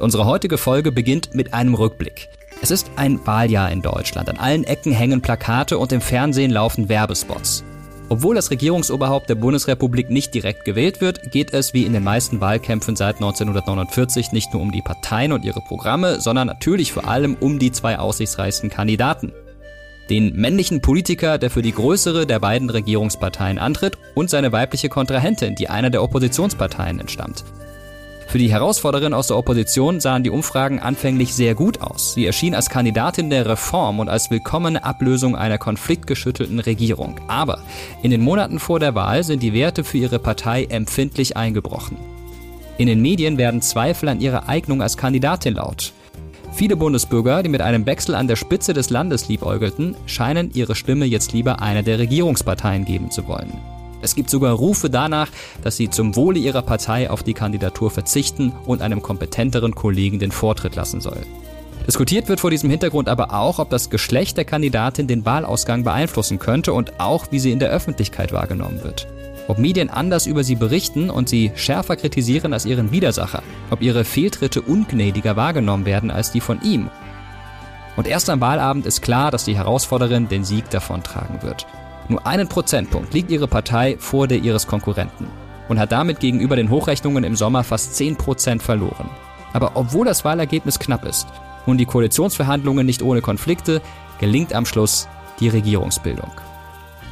Unsere heutige Folge beginnt mit einem Rückblick. Es ist ein Wahljahr in Deutschland. An allen Ecken hängen Plakate und im Fernsehen laufen Werbespots. Obwohl das Regierungsoberhaupt der Bundesrepublik nicht direkt gewählt wird, geht es wie in den meisten Wahlkämpfen seit 1949 nicht nur um die Parteien und ihre Programme, sondern natürlich vor allem um die zwei aussichtsreichsten Kandidaten. Den männlichen Politiker, der für die größere der beiden Regierungsparteien antritt, und seine weibliche Kontrahentin, die einer der Oppositionsparteien entstammt. Für die Herausforderin aus der Opposition sahen die Umfragen anfänglich sehr gut aus. Sie erschien als Kandidatin der Reform und als willkommene Ablösung einer konfliktgeschüttelten Regierung. Aber in den Monaten vor der Wahl sind die Werte für ihre Partei empfindlich eingebrochen. In den Medien werden Zweifel an ihrer Eignung als Kandidatin laut. Viele Bundesbürger, die mit einem Wechsel an der Spitze des Landes liebäugelten, scheinen ihre Stimme jetzt lieber einer der Regierungsparteien geben zu wollen. Es gibt sogar Rufe danach, dass sie zum Wohle ihrer Partei auf die Kandidatur verzichten und einem kompetenteren Kollegen den Vortritt lassen soll. Diskutiert wird vor diesem Hintergrund aber auch, ob das Geschlecht der Kandidatin den Wahlausgang beeinflussen könnte und auch, wie sie in der Öffentlichkeit wahrgenommen wird. Ob Medien anders über sie berichten und sie schärfer kritisieren als ihren Widersacher. Ob ihre Fehltritte ungnädiger wahrgenommen werden als die von ihm. Und erst am Wahlabend ist klar, dass die Herausforderin den Sieg davontragen wird. Nur einen Prozentpunkt liegt ihre Partei vor der ihres Konkurrenten und hat damit gegenüber den Hochrechnungen im Sommer fast 10 Prozent verloren. Aber obwohl das Wahlergebnis knapp ist und die Koalitionsverhandlungen nicht ohne Konflikte, gelingt am Schluss die Regierungsbildung.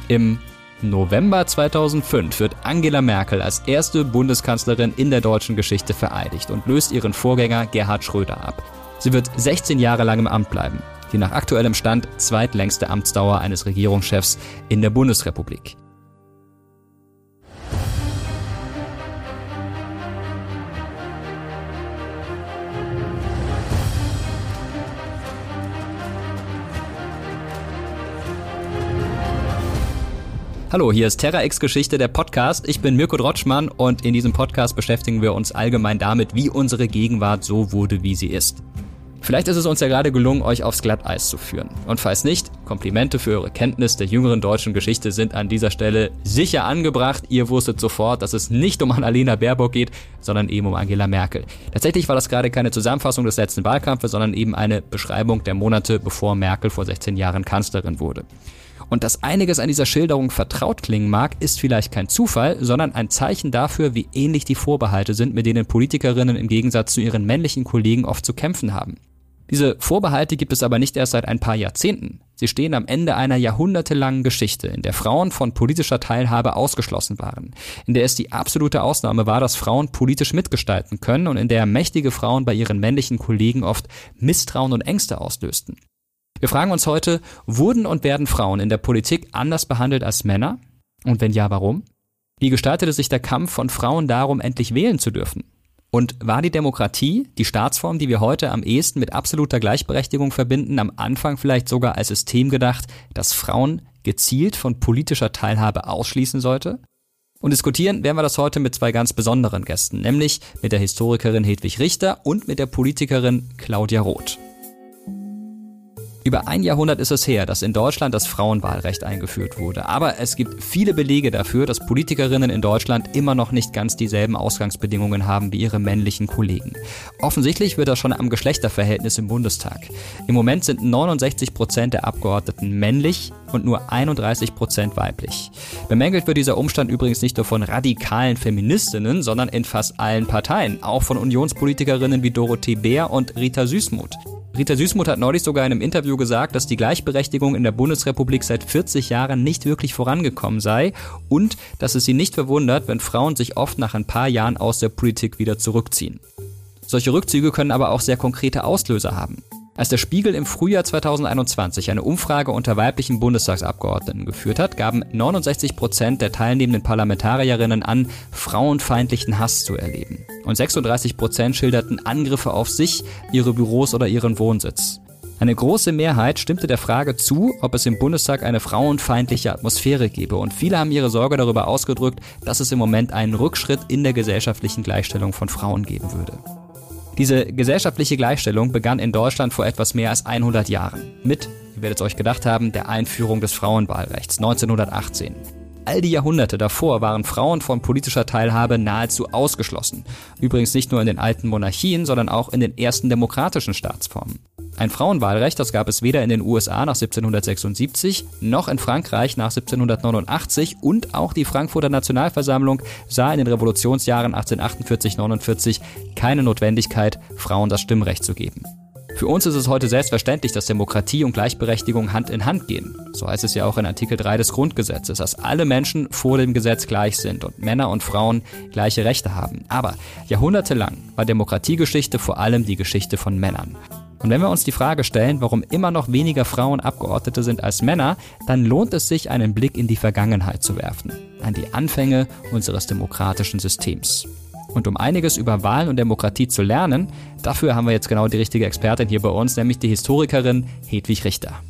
Im November 2005 wird Angela Merkel als erste Bundeskanzlerin in der deutschen Geschichte vereidigt und löst ihren Vorgänger Gerhard Schröder ab. Sie wird 16 Jahre lang im Amt bleiben die nach aktuellem Stand zweitlängste Amtsdauer eines Regierungschefs in der Bundesrepublik. Hallo, hier ist Terra X Geschichte, der Podcast. Ich bin Mirko Drotschmann und in diesem Podcast beschäftigen wir uns allgemein damit, wie unsere Gegenwart so wurde, wie sie ist. Vielleicht ist es uns ja gerade gelungen, euch aufs Glatteis zu führen. Und falls nicht, Komplimente für eure Kenntnis der jüngeren deutschen Geschichte sind an dieser Stelle sicher angebracht. Ihr wusstet sofort, dass es nicht um Annalena Baerbock geht, sondern eben um Angela Merkel. Tatsächlich war das gerade keine Zusammenfassung des letzten Wahlkampfes, sondern eben eine Beschreibung der Monate, bevor Merkel vor 16 Jahren Kanzlerin wurde. Und dass einiges an dieser Schilderung vertraut klingen mag, ist vielleicht kein Zufall, sondern ein Zeichen dafür, wie ähnlich die Vorbehalte sind, mit denen Politikerinnen im Gegensatz zu ihren männlichen Kollegen oft zu kämpfen haben. Diese Vorbehalte gibt es aber nicht erst seit ein paar Jahrzehnten. Sie stehen am Ende einer jahrhundertelangen Geschichte, in der Frauen von politischer Teilhabe ausgeschlossen waren, in der es die absolute Ausnahme war, dass Frauen politisch mitgestalten können und in der mächtige Frauen bei ihren männlichen Kollegen oft Misstrauen und Ängste auslösten. Wir fragen uns heute, wurden und werden Frauen in der Politik anders behandelt als Männer? Und wenn ja, warum? Wie gestaltete sich der Kampf von Frauen darum, endlich wählen zu dürfen? Und war die Demokratie, die Staatsform, die wir heute am ehesten mit absoluter Gleichberechtigung verbinden, am Anfang vielleicht sogar als System gedacht, das Frauen gezielt von politischer Teilhabe ausschließen sollte? Und diskutieren werden wir das heute mit zwei ganz besonderen Gästen, nämlich mit der Historikerin Hedwig Richter und mit der Politikerin Claudia Roth. Über ein Jahrhundert ist es her, dass in Deutschland das Frauenwahlrecht eingeführt wurde. Aber es gibt viele Belege dafür, dass Politikerinnen in Deutschland immer noch nicht ganz dieselben Ausgangsbedingungen haben wie ihre männlichen Kollegen. Offensichtlich wird das schon am Geschlechterverhältnis im Bundestag. Im Moment sind 69 Prozent der Abgeordneten männlich und nur 31 Prozent weiblich. Bemängelt wird dieser Umstand übrigens nicht nur von radikalen Feministinnen, sondern in fast allen Parteien, auch von Unionspolitikerinnen wie Dorothee Bär und Rita Süßmuth. Rita Süßmuth hat neulich sogar in einem Interview gesagt, dass die Gleichberechtigung in der Bundesrepublik seit 40 Jahren nicht wirklich vorangekommen sei und dass es sie nicht verwundert, wenn Frauen sich oft nach ein paar Jahren aus der Politik wieder zurückziehen. Solche Rückzüge können aber auch sehr konkrete Auslöser haben. Als der Spiegel im Frühjahr 2021 eine Umfrage unter weiblichen Bundestagsabgeordneten geführt hat, gaben 69 Prozent der teilnehmenden Parlamentarierinnen an, frauenfeindlichen Hass zu erleben. Und 36 Prozent schilderten Angriffe auf sich, ihre Büros oder ihren Wohnsitz. Eine große Mehrheit stimmte der Frage zu, ob es im Bundestag eine frauenfeindliche Atmosphäre gebe. Und viele haben ihre Sorge darüber ausgedrückt, dass es im Moment einen Rückschritt in der gesellschaftlichen Gleichstellung von Frauen geben würde. Diese gesellschaftliche Gleichstellung begann in Deutschland vor etwas mehr als 100 Jahren mit, ihr werdet es euch gedacht haben, der Einführung des Frauenwahlrechts 1918. All die Jahrhunderte davor waren Frauen von politischer Teilhabe nahezu ausgeschlossen. Übrigens nicht nur in den alten Monarchien, sondern auch in den ersten demokratischen Staatsformen. Ein Frauenwahlrecht, das gab es weder in den USA nach 1776 noch in Frankreich nach 1789 und auch die Frankfurter Nationalversammlung sah in den Revolutionsjahren 1848-49 keine Notwendigkeit, Frauen das Stimmrecht zu geben. Für uns ist es heute selbstverständlich, dass Demokratie und Gleichberechtigung Hand in Hand gehen. So heißt es ja auch in Artikel 3 des Grundgesetzes, dass alle Menschen vor dem Gesetz gleich sind und Männer und Frauen gleiche Rechte haben. Aber jahrhundertelang war Demokratiegeschichte vor allem die Geschichte von Männern. Und wenn wir uns die Frage stellen, warum immer noch weniger Frauen Abgeordnete sind als Männer, dann lohnt es sich, einen Blick in die Vergangenheit zu werfen, an die Anfänge unseres demokratischen Systems. Und um einiges über Wahlen und Demokratie zu lernen, dafür haben wir jetzt genau die richtige Expertin hier bei uns, nämlich die Historikerin Hedwig Richter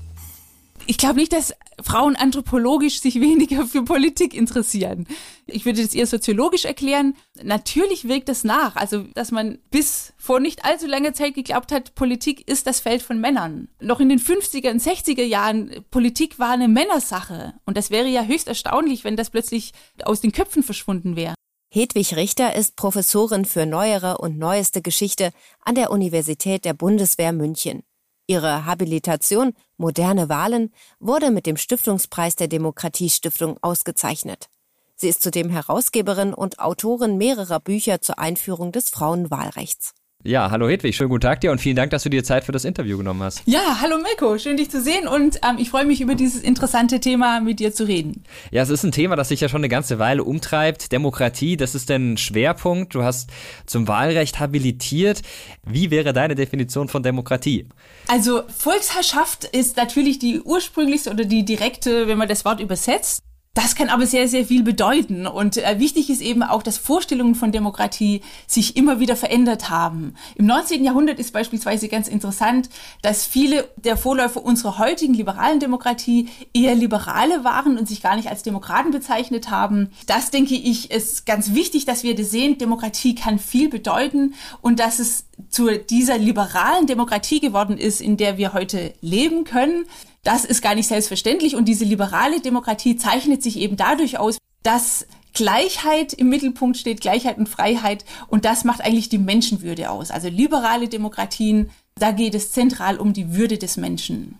ich glaube nicht, dass Frauen anthropologisch sich weniger für Politik interessieren. Ich würde das eher soziologisch erklären. Natürlich wirkt es nach. Also, dass man bis vor nicht allzu langer Zeit geglaubt hat, Politik ist das Feld von Männern. Noch in den 50er und 60er Jahren, Politik war eine Männersache. Und das wäre ja höchst erstaunlich, wenn das plötzlich aus den Köpfen verschwunden wäre. Hedwig Richter ist Professorin für neuere und neueste Geschichte an der Universität der Bundeswehr München. Ihre Habilitation Moderne Wahlen wurde mit dem Stiftungspreis der Demokratiestiftung ausgezeichnet. Sie ist zudem Herausgeberin und Autorin mehrerer Bücher zur Einführung des Frauenwahlrechts. Ja, hallo Hedwig, schönen guten Tag dir und vielen Dank, dass du dir Zeit für das Interview genommen hast. Ja, hallo Mirko, schön dich zu sehen und ähm, ich freue mich über dieses interessante Thema mit dir zu reden. Ja, es ist ein Thema, das sich ja schon eine ganze Weile umtreibt. Demokratie, das ist ein Schwerpunkt. Du hast zum Wahlrecht habilitiert. Wie wäre deine Definition von Demokratie? Also Volksherrschaft ist natürlich die ursprünglichste oder die direkte, wenn man das Wort übersetzt. Das kann aber sehr, sehr viel bedeuten. Und äh, wichtig ist eben auch, dass Vorstellungen von Demokratie sich immer wieder verändert haben. Im 19. Jahrhundert ist beispielsweise ganz interessant, dass viele der Vorläufer unserer heutigen liberalen Demokratie eher Liberale waren und sich gar nicht als Demokraten bezeichnet haben. Das, denke ich, ist ganz wichtig, dass wir das sehen. Demokratie kann viel bedeuten und dass es zu dieser liberalen Demokratie geworden ist, in der wir heute leben können. Das ist gar nicht selbstverständlich und diese liberale Demokratie zeichnet sich eben dadurch aus, dass Gleichheit im Mittelpunkt steht, Gleichheit und Freiheit und das macht eigentlich die Menschenwürde aus. Also liberale Demokratien, da geht es zentral um die Würde des Menschen.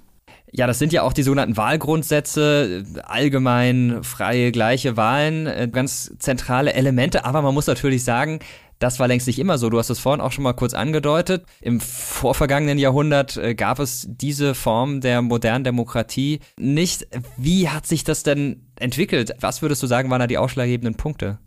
Ja, das sind ja auch die sogenannten Wahlgrundsätze, allgemein freie, gleiche Wahlen, äh, ganz zentrale Elemente. Aber man muss natürlich sagen, das war längst nicht immer so. Du hast es vorhin auch schon mal kurz angedeutet. Im vorvergangenen Jahrhundert äh, gab es diese Form der modernen Demokratie nicht. Wie hat sich das denn entwickelt? Was würdest du sagen, waren da die ausschlaggebenden Punkte?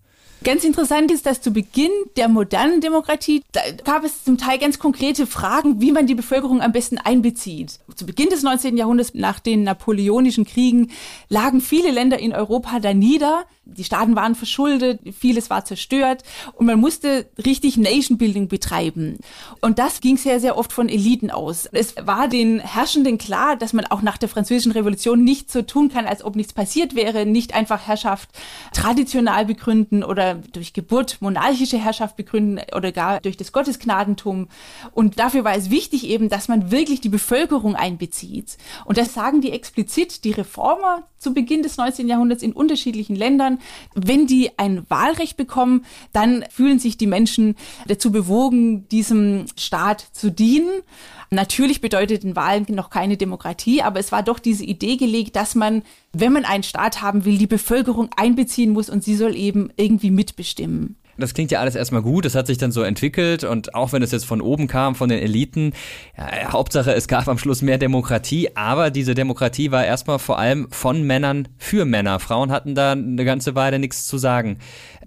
Ganz interessant ist, dass zu Beginn der modernen Demokratie gab es zum Teil ganz konkrete Fragen, wie man die Bevölkerung am besten einbezieht. Zu Beginn des 19. Jahrhunderts, nach den napoleonischen Kriegen, lagen viele Länder in Europa da nieder. Die Staaten waren verschuldet, vieles war zerstört und man musste richtig Nation Building betreiben. Und das ging sehr, sehr oft von Eliten aus. Es war den Herrschenden klar, dass man auch nach der Französischen Revolution nicht so tun kann, als ob nichts passiert wäre, nicht einfach Herrschaft traditional begründen oder durch Geburt monarchische Herrschaft begründen oder gar durch das Gottesgnadentum. Und dafür war es wichtig eben, dass man wirklich die Bevölkerung einbezieht. Und das sagen die explizit, die Reformer zu Beginn des 19. Jahrhunderts in unterschiedlichen Ländern. Wenn die ein Wahlrecht bekommen, dann fühlen sich die Menschen dazu bewogen, diesem Staat zu dienen. Natürlich bedeuteten Wahlen noch keine Demokratie, aber es war doch diese Idee gelegt, dass man, wenn man einen Staat haben will, die Bevölkerung einbeziehen muss und sie soll eben irgendwie mitbestimmen. Das klingt ja alles erstmal gut, das hat sich dann so entwickelt und auch wenn es jetzt von oben kam, von den Eliten, ja, Hauptsache es gab am Schluss mehr Demokratie, aber diese Demokratie war erstmal vor allem von Männern für Männer. Frauen hatten da eine ganze Weile nichts zu sagen.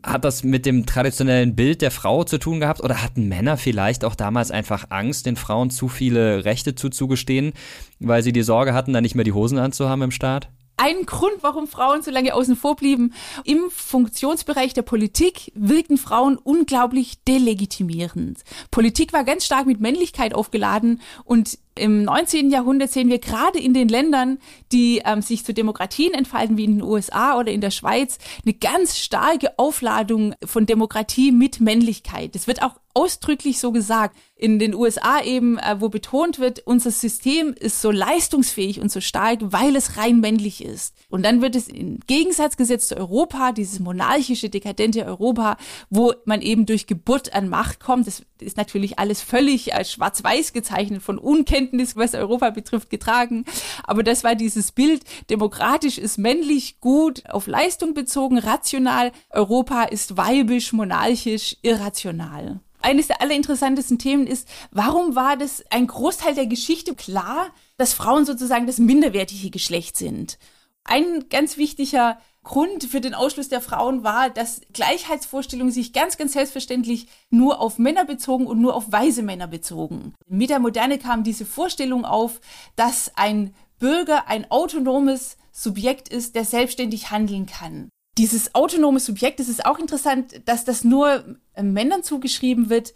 Hat das mit dem traditionellen Bild der Frau zu tun gehabt oder hatten Männer vielleicht auch damals einfach Angst, den Frauen zu viele Rechte zuzugestehen, weil sie die Sorge hatten, da nicht mehr die Hosen anzuhaben im Staat? Ein Grund, warum Frauen so lange außen vor blieben. Im Funktionsbereich der Politik wirkten Frauen unglaublich delegitimierend. Politik war ganz stark mit Männlichkeit aufgeladen und Im 19. Jahrhundert sehen wir gerade in den Ländern, die ähm, sich zu Demokratien entfalten, wie in den USA oder in der Schweiz, eine ganz starke Aufladung von Demokratie mit Männlichkeit. Das wird auch ausdrücklich so gesagt. In den USA eben, äh, wo betont wird, unser System ist so leistungsfähig und so stark, weil es rein männlich ist. Und dann wird es in Gegensatz gesetzt zu Europa, dieses monarchische, dekadente Europa, wo man eben durch Geburt an Macht kommt. Das ist natürlich alles völlig als schwarz-weiß gezeichnet, von Unkenntnis, was Europa betrifft, getragen. Aber das war dieses Bild, demokratisch ist männlich, gut, auf Leistung bezogen, rational. Europa ist weibisch, monarchisch, irrational eines der allerinteressantesten Themen ist, warum war das ein Großteil der Geschichte klar, dass Frauen sozusagen das minderwertige Geschlecht sind? Ein ganz wichtiger Grund für den Ausschluss der Frauen war, dass Gleichheitsvorstellungen sich ganz, ganz selbstverständlich nur auf Männer bezogen und nur auf weise Männer bezogen. Mit der Moderne kam diese Vorstellung auf, dass ein Bürger ein autonomes Subjekt ist, der selbstständig handeln kann dieses autonome Subjekt, es ist auch interessant, dass das nur äh, Männern zugeschrieben wird.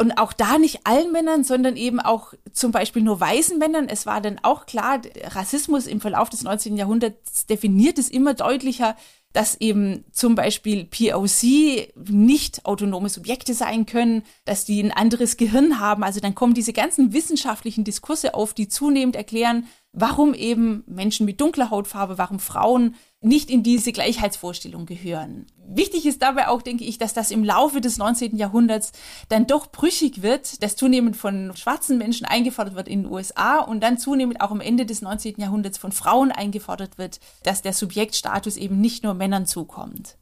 Und auch da nicht allen Männern, sondern eben auch zum Beispiel nur weißen Männern. Es war dann auch klar, Rassismus im Verlauf des 19. Jahrhunderts definiert es immer deutlicher, dass eben zum Beispiel POC nicht autonome Subjekte sein können, dass die ein anderes Gehirn haben. Also dann kommen diese ganzen wissenschaftlichen Diskurse auf, die zunehmend erklären, warum eben Menschen mit dunkler Hautfarbe, warum Frauen nicht in diese Gleichheitsvorstellung gehören. Wichtig ist dabei auch, denke ich, dass das im Laufe des 19. Jahrhunderts dann doch brüchig wird, dass zunehmend von schwarzen Menschen eingefordert wird in den USA und dann zunehmend auch am Ende des 19. Jahrhunderts von Frauen eingefordert wird, dass der Subjektstatus eben nicht nur Männern zukommt.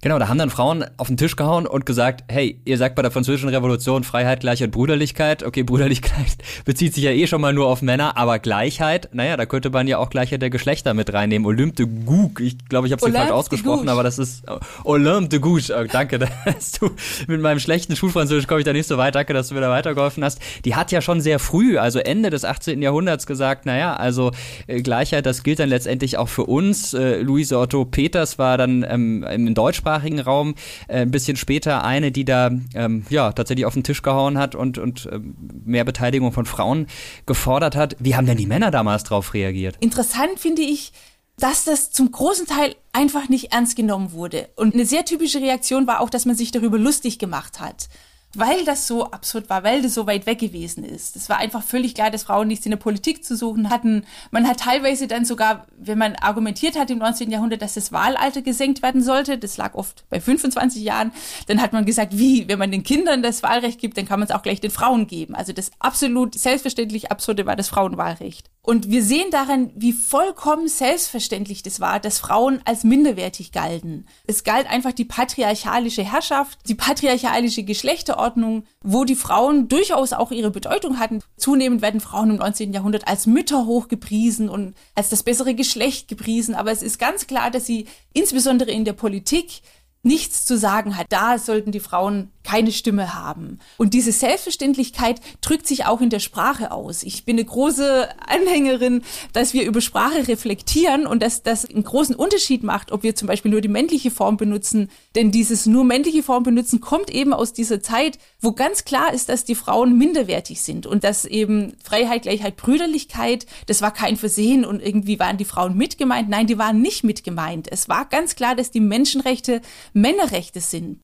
Genau, da haben dann Frauen auf den Tisch gehauen und gesagt, hey, ihr sagt bei der französischen Revolution Freiheit, Gleichheit, Brüderlichkeit. Okay, Brüderlichkeit bezieht sich ja eh schon mal nur auf Männer, aber Gleichheit, naja, da könnte man ja auch Gleichheit der Geschlechter mit reinnehmen. Olympe de Gouges, ich glaube, ich habe sie falsch ausgesprochen, aber das ist oh, Olympe de Gouges. Oh, danke, dass du mit meinem schlechten Schulfranzösisch komme ich da nicht so weit. Danke, dass du mir da weitergeholfen hast. Die hat ja schon sehr früh, also Ende des 18. Jahrhunderts gesagt, naja, also äh, Gleichheit, das gilt dann letztendlich auch für uns. Äh, Luise Otto Peters war dann ähm, im deutschsprachigen Raum äh, ein bisschen später eine, die da ähm, ja tatsächlich auf den Tisch gehauen hat und, und äh, mehr Beteiligung von Frauen gefordert hat. Wie haben denn die Männer damals darauf reagiert? Interessant finde ich, dass das zum großen Teil einfach nicht ernst genommen wurde. Und eine sehr typische Reaktion war auch, dass man sich darüber lustig gemacht hat weil das so absurd war, weil das so weit weg gewesen ist. Es war einfach völlig klar, dass Frauen nichts in der Politik zu suchen hatten. Man hat teilweise dann sogar, wenn man argumentiert hat im 19. Jahrhundert, dass das Wahlalter gesenkt werden sollte, das lag oft bei 25 Jahren, dann hat man gesagt, wie, wenn man den Kindern das Wahlrecht gibt, dann kann man es auch gleich den Frauen geben. Also das absolut selbstverständlich absurde war das Frauenwahlrecht. Und wir sehen daran, wie vollkommen selbstverständlich das war, dass Frauen als minderwertig galten. Es galt einfach die patriarchalische Herrschaft, die patriarchalische Geschlechterordnung, wo die Frauen durchaus auch ihre Bedeutung hatten. Zunehmend werden Frauen im 19. Jahrhundert als Mütter hochgepriesen und als das bessere Geschlecht gepriesen. Aber es ist ganz klar, dass sie insbesondere in der Politik nichts zu sagen hat. Da sollten die Frauen keine Stimme haben. Und diese Selbstverständlichkeit drückt sich auch in der Sprache aus. Ich bin eine große Anhängerin, dass wir über Sprache reflektieren und dass das einen großen Unterschied macht, ob wir zum Beispiel nur die männliche Form benutzen. Denn dieses nur männliche Form benutzen kommt eben aus dieser Zeit, wo ganz klar ist, dass die Frauen minderwertig sind und dass eben Freiheit, Gleichheit, Brüderlichkeit, das war kein Versehen und irgendwie waren die Frauen mitgemeint. Nein, die waren nicht mitgemeint. Es war ganz klar, dass die Menschenrechte Männerrechte sind.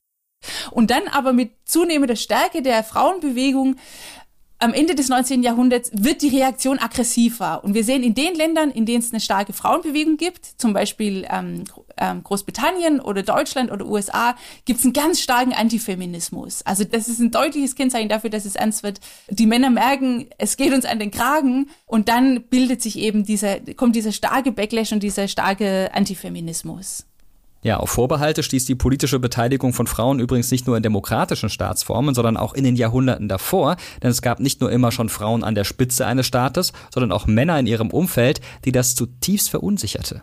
Und dann aber mit zunehmender Stärke der Frauenbewegung am Ende des 19. Jahrhunderts wird die Reaktion aggressiver. Und wir sehen in den Ländern, in denen es eine starke Frauenbewegung gibt, zum Beispiel ähm, ähm, Großbritannien oder Deutschland oder USA, gibt es einen ganz starken Antifeminismus. Also das ist ein deutliches Kennzeichen dafür, dass es ernst wird. Die Männer merken, es geht uns an den Kragen und dann bildet sich eben dieser, kommt dieser starke Backlash und dieser starke Antifeminismus. Ja, auf Vorbehalte stieß die politische Beteiligung von Frauen übrigens nicht nur in demokratischen Staatsformen, sondern auch in den Jahrhunderten davor, denn es gab nicht nur immer schon Frauen an der Spitze eines Staates, sondern auch Männer in ihrem Umfeld, die das zutiefst verunsicherte.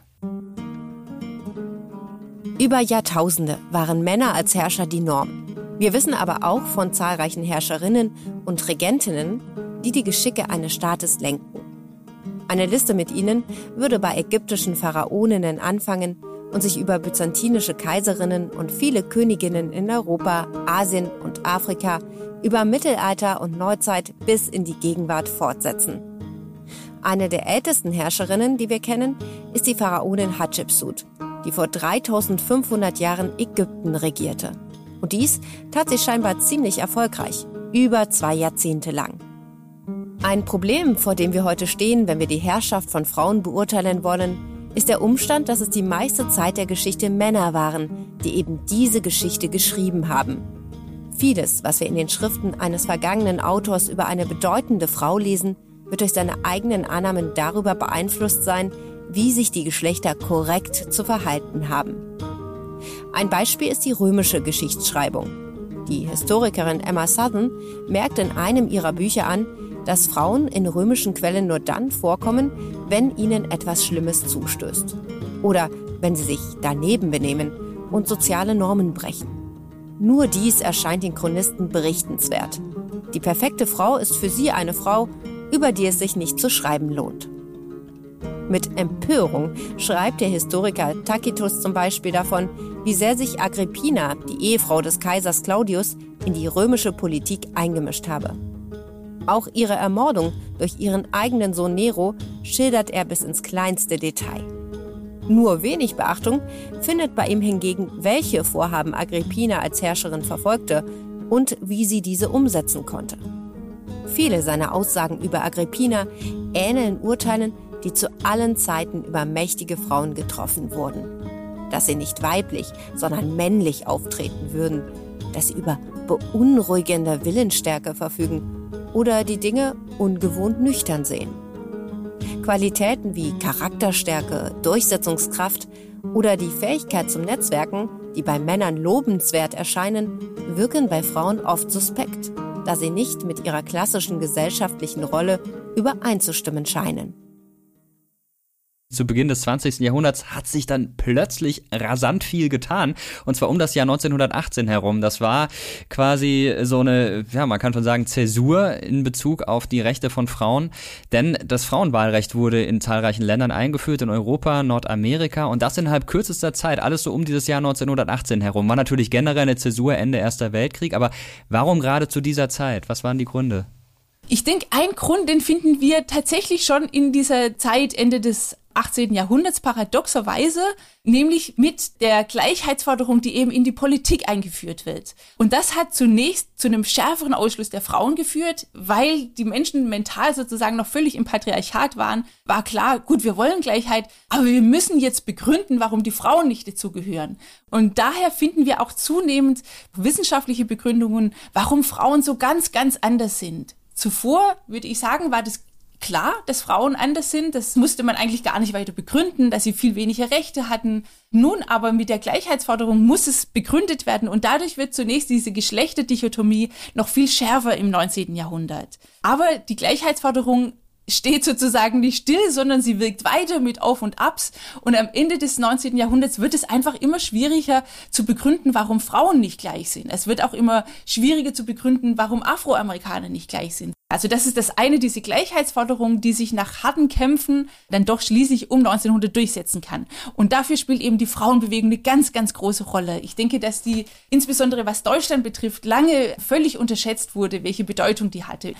Über Jahrtausende waren Männer als Herrscher die Norm. Wir wissen aber auch von zahlreichen Herrscherinnen und Regentinnen, die die Geschicke eines Staates lenken. Eine Liste mit ihnen würde bei ägyptischen Pharaoninnen anfangen und sich über byzantinische Kaiserinnen und viele Königinnen in Europa, Asien und Afrika, über Mittelalter und Neuzeit bis in die Gegenwart fortsetzen. Eine der ältesten Herrscherinnen, die wir kennen, ist die Pharaonin Hatschepsut, die vor 3500 Jahren Ägypten regierte. Und dies tat sie scheinbar ziemlich erfolgreich, über zwei Jahrzehnte lang. Ein Problem, vor dem wir heute stehen, wenn wir die Herrschaft von Frauen beurteilen wollen, ist der Umstand, dass es die meiste Zeit der Geschichte Männer waren, die eben diese Geschichte geschrieben haben. Vieles, was wir in den Schriften eines vergangenen Autors über eine bedeutende Frau lesen, wird durch seine eigenen Annahmen darüber beeinflusst sein, wie sich die Geschlechter korrekt zu verhalten haben. Ein Beispiel ist die römische Geschichtsschreibung. Die Historikerin Emma Southern merkt in einem ihrer Bücher an, dass Frauen in römischen Quellen nur dann vorkommen, wenn ihnen etwas Schlimmes zustößt. Oder wenn sie sich daneben benehmen und soziale Normen brechen. Nur dies erscheint den Chronisten berichtenswert. Die perfekte Frau ist für sie eine Frau, über die es sich nicht zu schreiben lohnt. Mit Empörung schreibt der Historiker Tacitus zum Beispiel davon, wie sehr sich Agrippina, die Ehefrau des Kaisers Claudius, in die römische Politik eingemischt habe. Auch ihre Ermordung durch ihren eigenen Sohn Nero schildert er bis ins kleinste Detail. Nur wenig Beachtung findet bei ihm hingegen, welche Vorhaben Agrippina als Herrscherin verfolgte und wie sie diese umsetzen konnte. Viele seiner Aussagen über Agrippina ähneln Urteilen, die zu allen Zeiten über mächtige Frauen getroffen wurden. Dass sie nicht weiblich, sondern männlich auftreten würden, dass sie über beunruhigende Willensstärke verfügen oder die Dinge ungewohnt nüchtern sehen. Qualitäten wie Charakterstärke, Durchsetzungskraft oder die Fähigkeit zum Netzwerken, die bei Männern lobenswert erscheinen, wirken bei Frauen oft suspekt, da sie nicht mit ihrer klassischen gesellschaftlichen Rolle übereinzustimmen scheinen. Zu Beginn des 20. Jahrhunderts hat sich dann plötzlich rasant viel getan. Und zwar um das Jahr 1918 herum. Das war quasi so eine, ja, man kann schon sagen, Zäsur in Bezug auf die Rechte von Frauen. Denn das Frauenwahlrecht wurde in zahlreichen Ländern eingeführt, in Europa, Nordamerika. Und das innerhalb kürzester Zeit, alles so um dieses Jahr 1918 herum. War natürlich generell eine Zäsur, Ende Erster Weltkrieg. Aber warum gerade zu dieser Zeit? Was waren die Gründe? Ich denke, ein Grund, den finden wir tatsächlich schon in dieser Zeit Ende des 18. Jahrhunderts paradoxerweise, nämlich mit der Gleichheitsforderung, die eben in die Politik eingeführt wird. Und das hat zunächst zu einem schärferen Ausschluss der Frauen geführt, weil die Menschen mental sozusagen noch völlig im Patriarchat waren. War klar, gut, wir wollen Gleichheit, aber wir müssen jetzt begründen, warum die Frauen nicht dazugehören. Und daher finden wir auch zunehmend wissenschaftliche Begründungen, warum Frauen so ganz, ganz anders sind. Zuvor, würde ich sagen, war das klar, dass Frauen anders sind. Das musste man eigentlich gar nicht weiter begründen, dass sie viel weniger Rechte hatten. Nun aber mit der Gleichheitsforderung muss es begründet werden und dadurch wird zunächst diese Geschlechterdichotomie noch viel schärfer im 19. Jahrhundert. Aber die Gleichheitsforderung steht sozusagen nicht still, sondern sie wirkt weiter mit Auf und Abs. Und am Ende des 19. Jahrhunderts wird es einfach immer schwieriger zu begründen, warum Frauen nicht gleich sind. Es wird auch immer schwieriger zu begründen, warum Afroamerikaner nicht gleich sind. Also das ist das eine, diese Gleichheitsforderung, die sich nach harten Kämpfen dann doch schließlich um 1900 durchsetzen kann. Und dafür spielt eben die Frauenbewegung eine ganz, ganz große Rolle. Ich denke, dass die, insbesondere was Deutschland betrifft, lange völlig unterschätzt wurde, welche Bedeutung die hatte.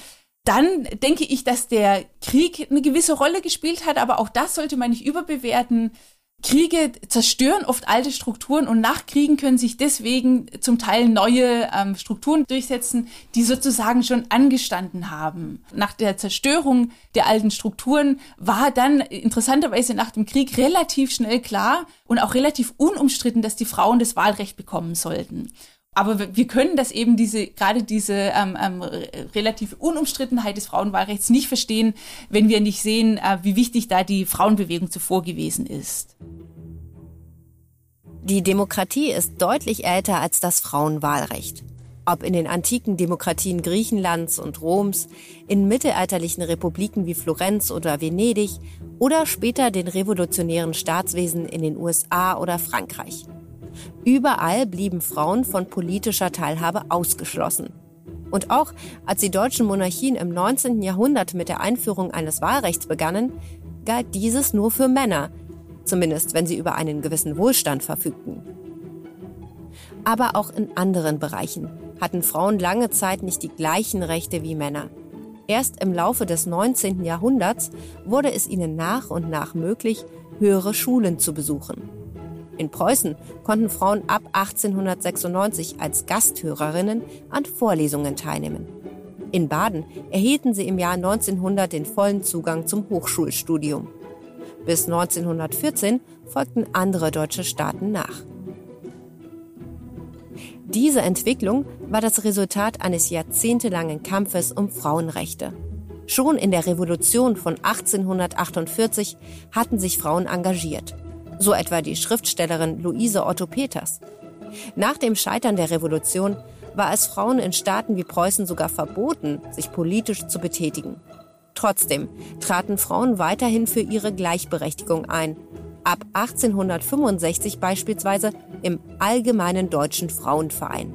Dann denke ich, dass der Krieg eine gewisse Rolle gespielt hat, aber auch das sollte man nicht überbewerten. Kriege zerstören oft alte Strukturen und nach Kriegen können sich deswegen zum Teil neue ähm, Strukturen durchsetzen, die sozusagen schon angestanden haben. Nach der Zerstörung der alten Strukturen war dann interessanterweise nach dem Krieg relativ schnell klar und auch relativ unumstritten, dass die Frauen das Wahlrecht bekommen sollten. Aber wir können das eben diese, gerade diese ähm, ähm, relative Unumstrittenheit des Frauenwahlrechts nicht verstehen, wenn wir nicht sehen, äh, wie wichtig da die Frauenbewegung zuvor gewesen ist. Die Demokratie ist deutlich älter als das Frauenwahlrecht. Ob in den antiken Demokratien Griechenlands und Roms, in mittelalterlichen Republiken wie Florenz oder Venedig oder später den revolutionären Staatswesen in den USA oder Frankreich. Überall blieben Frauen von politischer Teilhabe ausgeschlossen. Und auch als die deutschen Monarchien im 19. Jahrhundert mit der Einführung eines Wahlrechts begannen, galt dieses nur für Männer, zumindest wenn sie über einen gewissen Wohlstand verfügten. Aber auch in anderen Bereichen hatten Frauen lange Zeit nicht die gleichen Rechte wie Männer. Erst im Laufe des 19. Jahrhunderts wurde es ihnen nach und nach möglich, höhere Schulen zu besuchen. In Preußen konnten Frauen ab 1896 als Gasthörerinnen an Vorlesungen teilnehmen. In Baden erhielten sie im Jahr 1900 den vollen Zugang zum Hochschulstudium. Bis 1914 folgten andere deutsche Staaten nach. Diese Entwicklung war das Resultat eines jahrzehntelangen Kampfes um Frauenrechte. Schon in der Revolution von 1848 hatten sich Frauen engagiert so etwa die Schriftstellerin Luise Otto Peters. Nach dem Scheitern der Revolution war es Frauen in Staaten wie Preußen sogar verboten, sich politisch zu betätigen. Trotzdem traten Frauen weiterhin für ihre Gleichberechtigung ein. Ab 1865 beispielsweise im Allgemeinen Deutschen Frauenverein.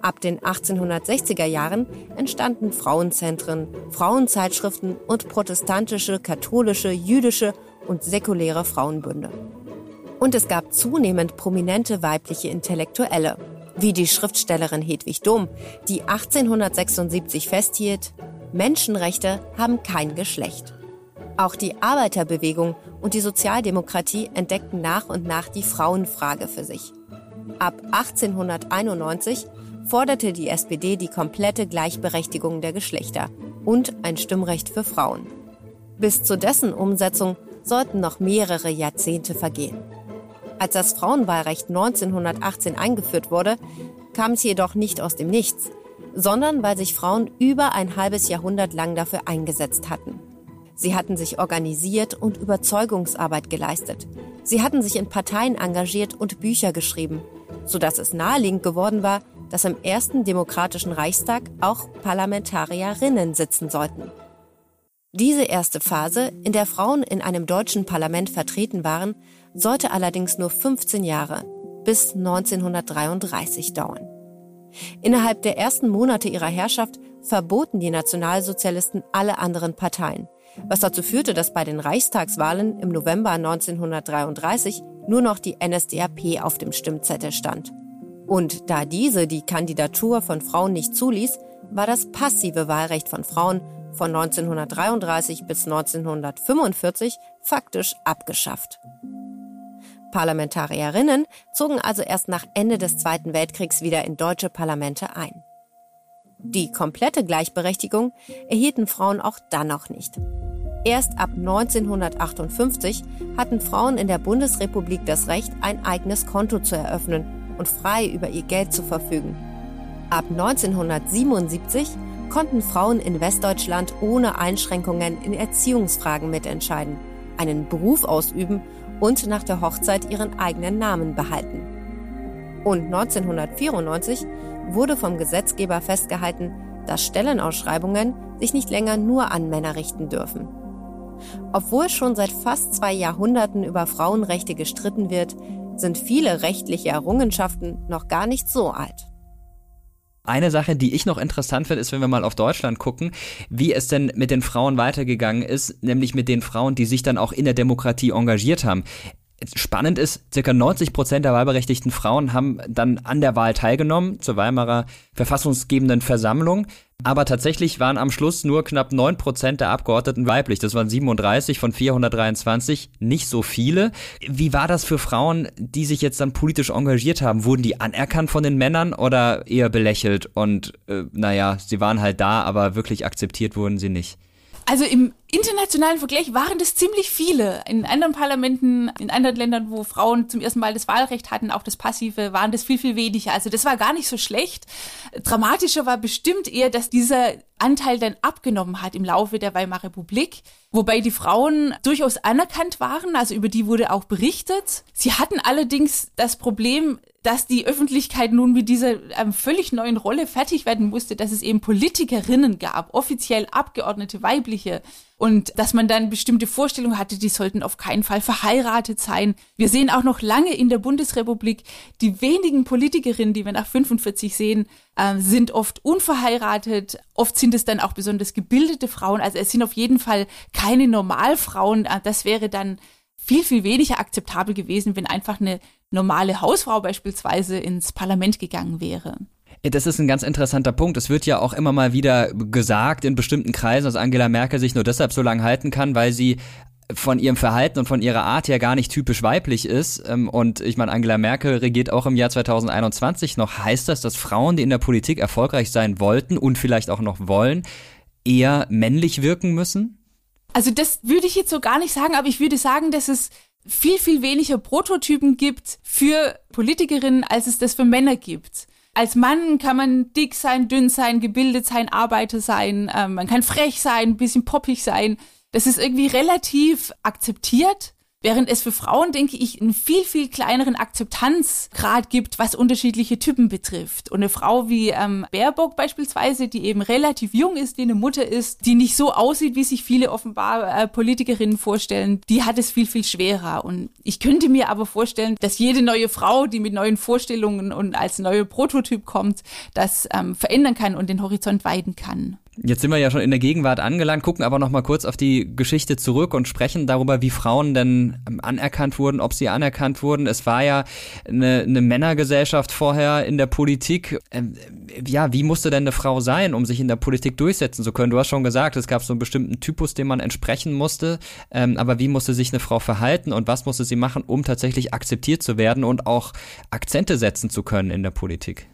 Ab den 1860er Jahren entstanden Frauenzentren, Frauenzeitschriften und protestantische, katholische, jüdische und säkuläre Frauenbünde. Und es gab zunehmend prominente weibliche Intellektuelle, wie die Schriftstellerin Hedwig Dohm, die 1876 festhielt, Menschenrechte haben kein Geschlecht. Auch die Arbeiterbewegung und die Sozialdemokratie entdeckten nach und nach die Frauenfrage für sich. Ab 1891 forderte die SPD die komplette Gleichberechtigung der Geschlechter und ein Stimmrecht für Frauen. Bis zu dessen Umsetzung sollten noch mehrere Jahrzehnte vergehen. Als das Frauenwahlrecht 1918 eingeführt wurde, kam es jedoch nicht aus dem Nichts, sondern weil sich Frauen über ein halbes Jahrhundert lang dafür eingesetzt hatten. Sie hatten sich organisiert und Überzeugungsarbeit geleistet. Sie hatten sich in Parteien engagiert und Bücher geschrieben, sodass es naheliegend geworden war, dass im ersten demokratischen Reichstag auch Parlamentarierinnen sitzen sollten. Diese erste Phase, in der Frauen in einem deutschen Parlament vertreten waren, sollte allerdings nur 15 Jahre bis 1933 dauern. Innerhalb der ersten Monate ihrer Herrschaft verboten die Nationalsozialisten alle anderen Parteien, was dazu führte, dass bei den Reichstagswahlen im November 1933 nur noch die NSDAP auf dem Stimmzettel stand. Und da diese die Kandidatur von Frauen nicht zuließ, war das passive Wahlrecht von Frauen von 1933 bis 1945 faktisch abgeschafft. Parlamentarierinnen zogen also erst nach Ende des Zweiten Weltkriegs wieder in deutsche Parlamente ein. Die komplette Gleichberechtigung erhielten Frauen auch dann noch nicht. Erst ab 1958 hatten Frauen in der Bundesrepublik das Recht, ein eigenes Konto zu eröffnen und frei über ihr Geld zu verfügen. Ab 1977 konnten Frauen in Westdeutschland ohne Einschränkungen in Erziehungsfragen mitentscheiden, einen Beruf ausüben und nach der Hochzeit ihren eigenen Namen behalten. Und 1994 wurde vom Gesetzgeber festgehalten, dass Stellenausschreibungen sich nicht länger nur an Männer richten dürfen. Obwohl schon seit fast zwei Jahrhunderten über Frauenrechte gestritten wird, sind viele rechtliche Errungenschaften noch gar nicht so alt. Eine Sache, die ich noch interessant finde, ist, wenn wir mal auf Deutschland gucken, wie es denn mit den Frauen weitergegangen ist, nämlich mit den Frauen, die sich dann auch in der Demokratie engagiert haben. Spannend ist, circa 90 Prozent der wahlberechtigten Frauen haben dann an der Wahl teilgenommen zur Weimarer verfassungsgebenden Versammlung. Aber tatsächlich waren am Schluss nur knapp 9 Prozent der Abgeordneten weiblich. Das waren 37 von 423, nicht so viele. Wie war das für Frauen, die sich jetzt dann politisch engagiert haben? Wurden die anerkannt von den Männern oder eher belächelt? Und äh, naja, sie waren halt da, aber wirklich akzeptiert wurden sie nicht. Also im internationalen Vergleich waren das ziemlich viele. In anderen Parlamenten, in anderen Ländern, wo Frauen zum ersten Mal das Wahlrecht hatten, auch das Passive, waren das viel, viel weniger. Also das war gar nicht so schlecht. Dramatischer war bestimmt eher, dass dieser Anteil dann abgenommen hat im Laufe der Weimarer Republik, wobei die Frauen durchaus anerkannt waren, also über die wurde auch berichtet. Sie hatten allerdings das Problem, dass die Öffentlichkeit nun mit dieser ähm, völlig neuen Rolle fertig werden musste, dass es eben Politikerinnen gab, offiziell Abgeordnete, weibliche, und dass man dann bestimmte Vorstellungen hatte, die sollten auf keinen Fall verheiratet sein. Wir sehen auch noch lange in der Bundesrepublik, die wenigen Politikerinnen, die wir nach 45 sehen, äh, sind oft unverheiratet. Oft sind es dann auch besonders gebildete Frauen. Also es sind auf jeden Fall keine Normalfrauen. Äh, das wäre dann viel, viel weniger akzeptabel gewesen, wenn einfach eine normale Hausfrau beispielsweise ins Parlament gegangen wäre. Das ist ein ganz interessanter Punkt. Es wird ja auch immer mal wieder gesagt in bestimmten Kreisen, dass Angela Merkel sich nur deshalb so lange halten kann, weil sie von ihrem Verhalten und von ihrer Art her gar nicht typisch weiblich ist. Ähm, und ich meine, Angela Merkel regiert auch im Jahr 2021 noch. Heißt das, dass Frauen, die in der Politik erfolgreich sein wollten und vielleicht auch noch wollen, eher männlich wirken müssen? Also das würde ich jetzt so gar nicht sagen, aber ich würde sagen, dass es viel, viel weniger Prototypen gibt für Politikerinnen, als es das für Männer gibt. Als Mann kann man dick sein, dünn sein, gebildet sein, Arbeiter sein, äh, man kann frech sein, ein bisschen poppig sein. Das ist irgendwie relativ akzeptiert. Während es für Frauen, denke ich, einen viel, viel kleineren Akzeptanzgrad gibt, was unterschiedliche Typen betrifft. Und eine Frau wie ähm, Baerbock beispielsweise, die eben relativ jung ist, die eine Mutter ist, die nicht so aussieht, wie sich viele offenbar äh, Politikerinnen vorstellen, die hat es viel, viel schwerer. Und ich könnte mir aber vorstellen, dass jede neue Frau, die mit neuen Vorstellungen und als neue Prototyp kommt, das ähm, verändern kann und den Horizont weiten kann. Jetzt sind wir ja schon in der Gegenwart angelangt, gucken aber noch mal kurz auf die Geschichte zurück und sprechen darüber, wie Frauen denn anerkannt wurden, ob sie anerkannt wurden. Es war ja eine, eine Männergesellschaft vorher in der Politik. Ähm, ja, wie musste denn eine Frau sein, um sich in der Politik durchsetzen zu können? Du hast schon gesagt, es gab so einen bestimmten Typus, dem man entsprechen musste. Ähm, aber wie musste sich eine Frau verhalten und was musste sie machen, um tatsächlich akzeptiert zu werden und auch Akzente setzen zu können in der Politik?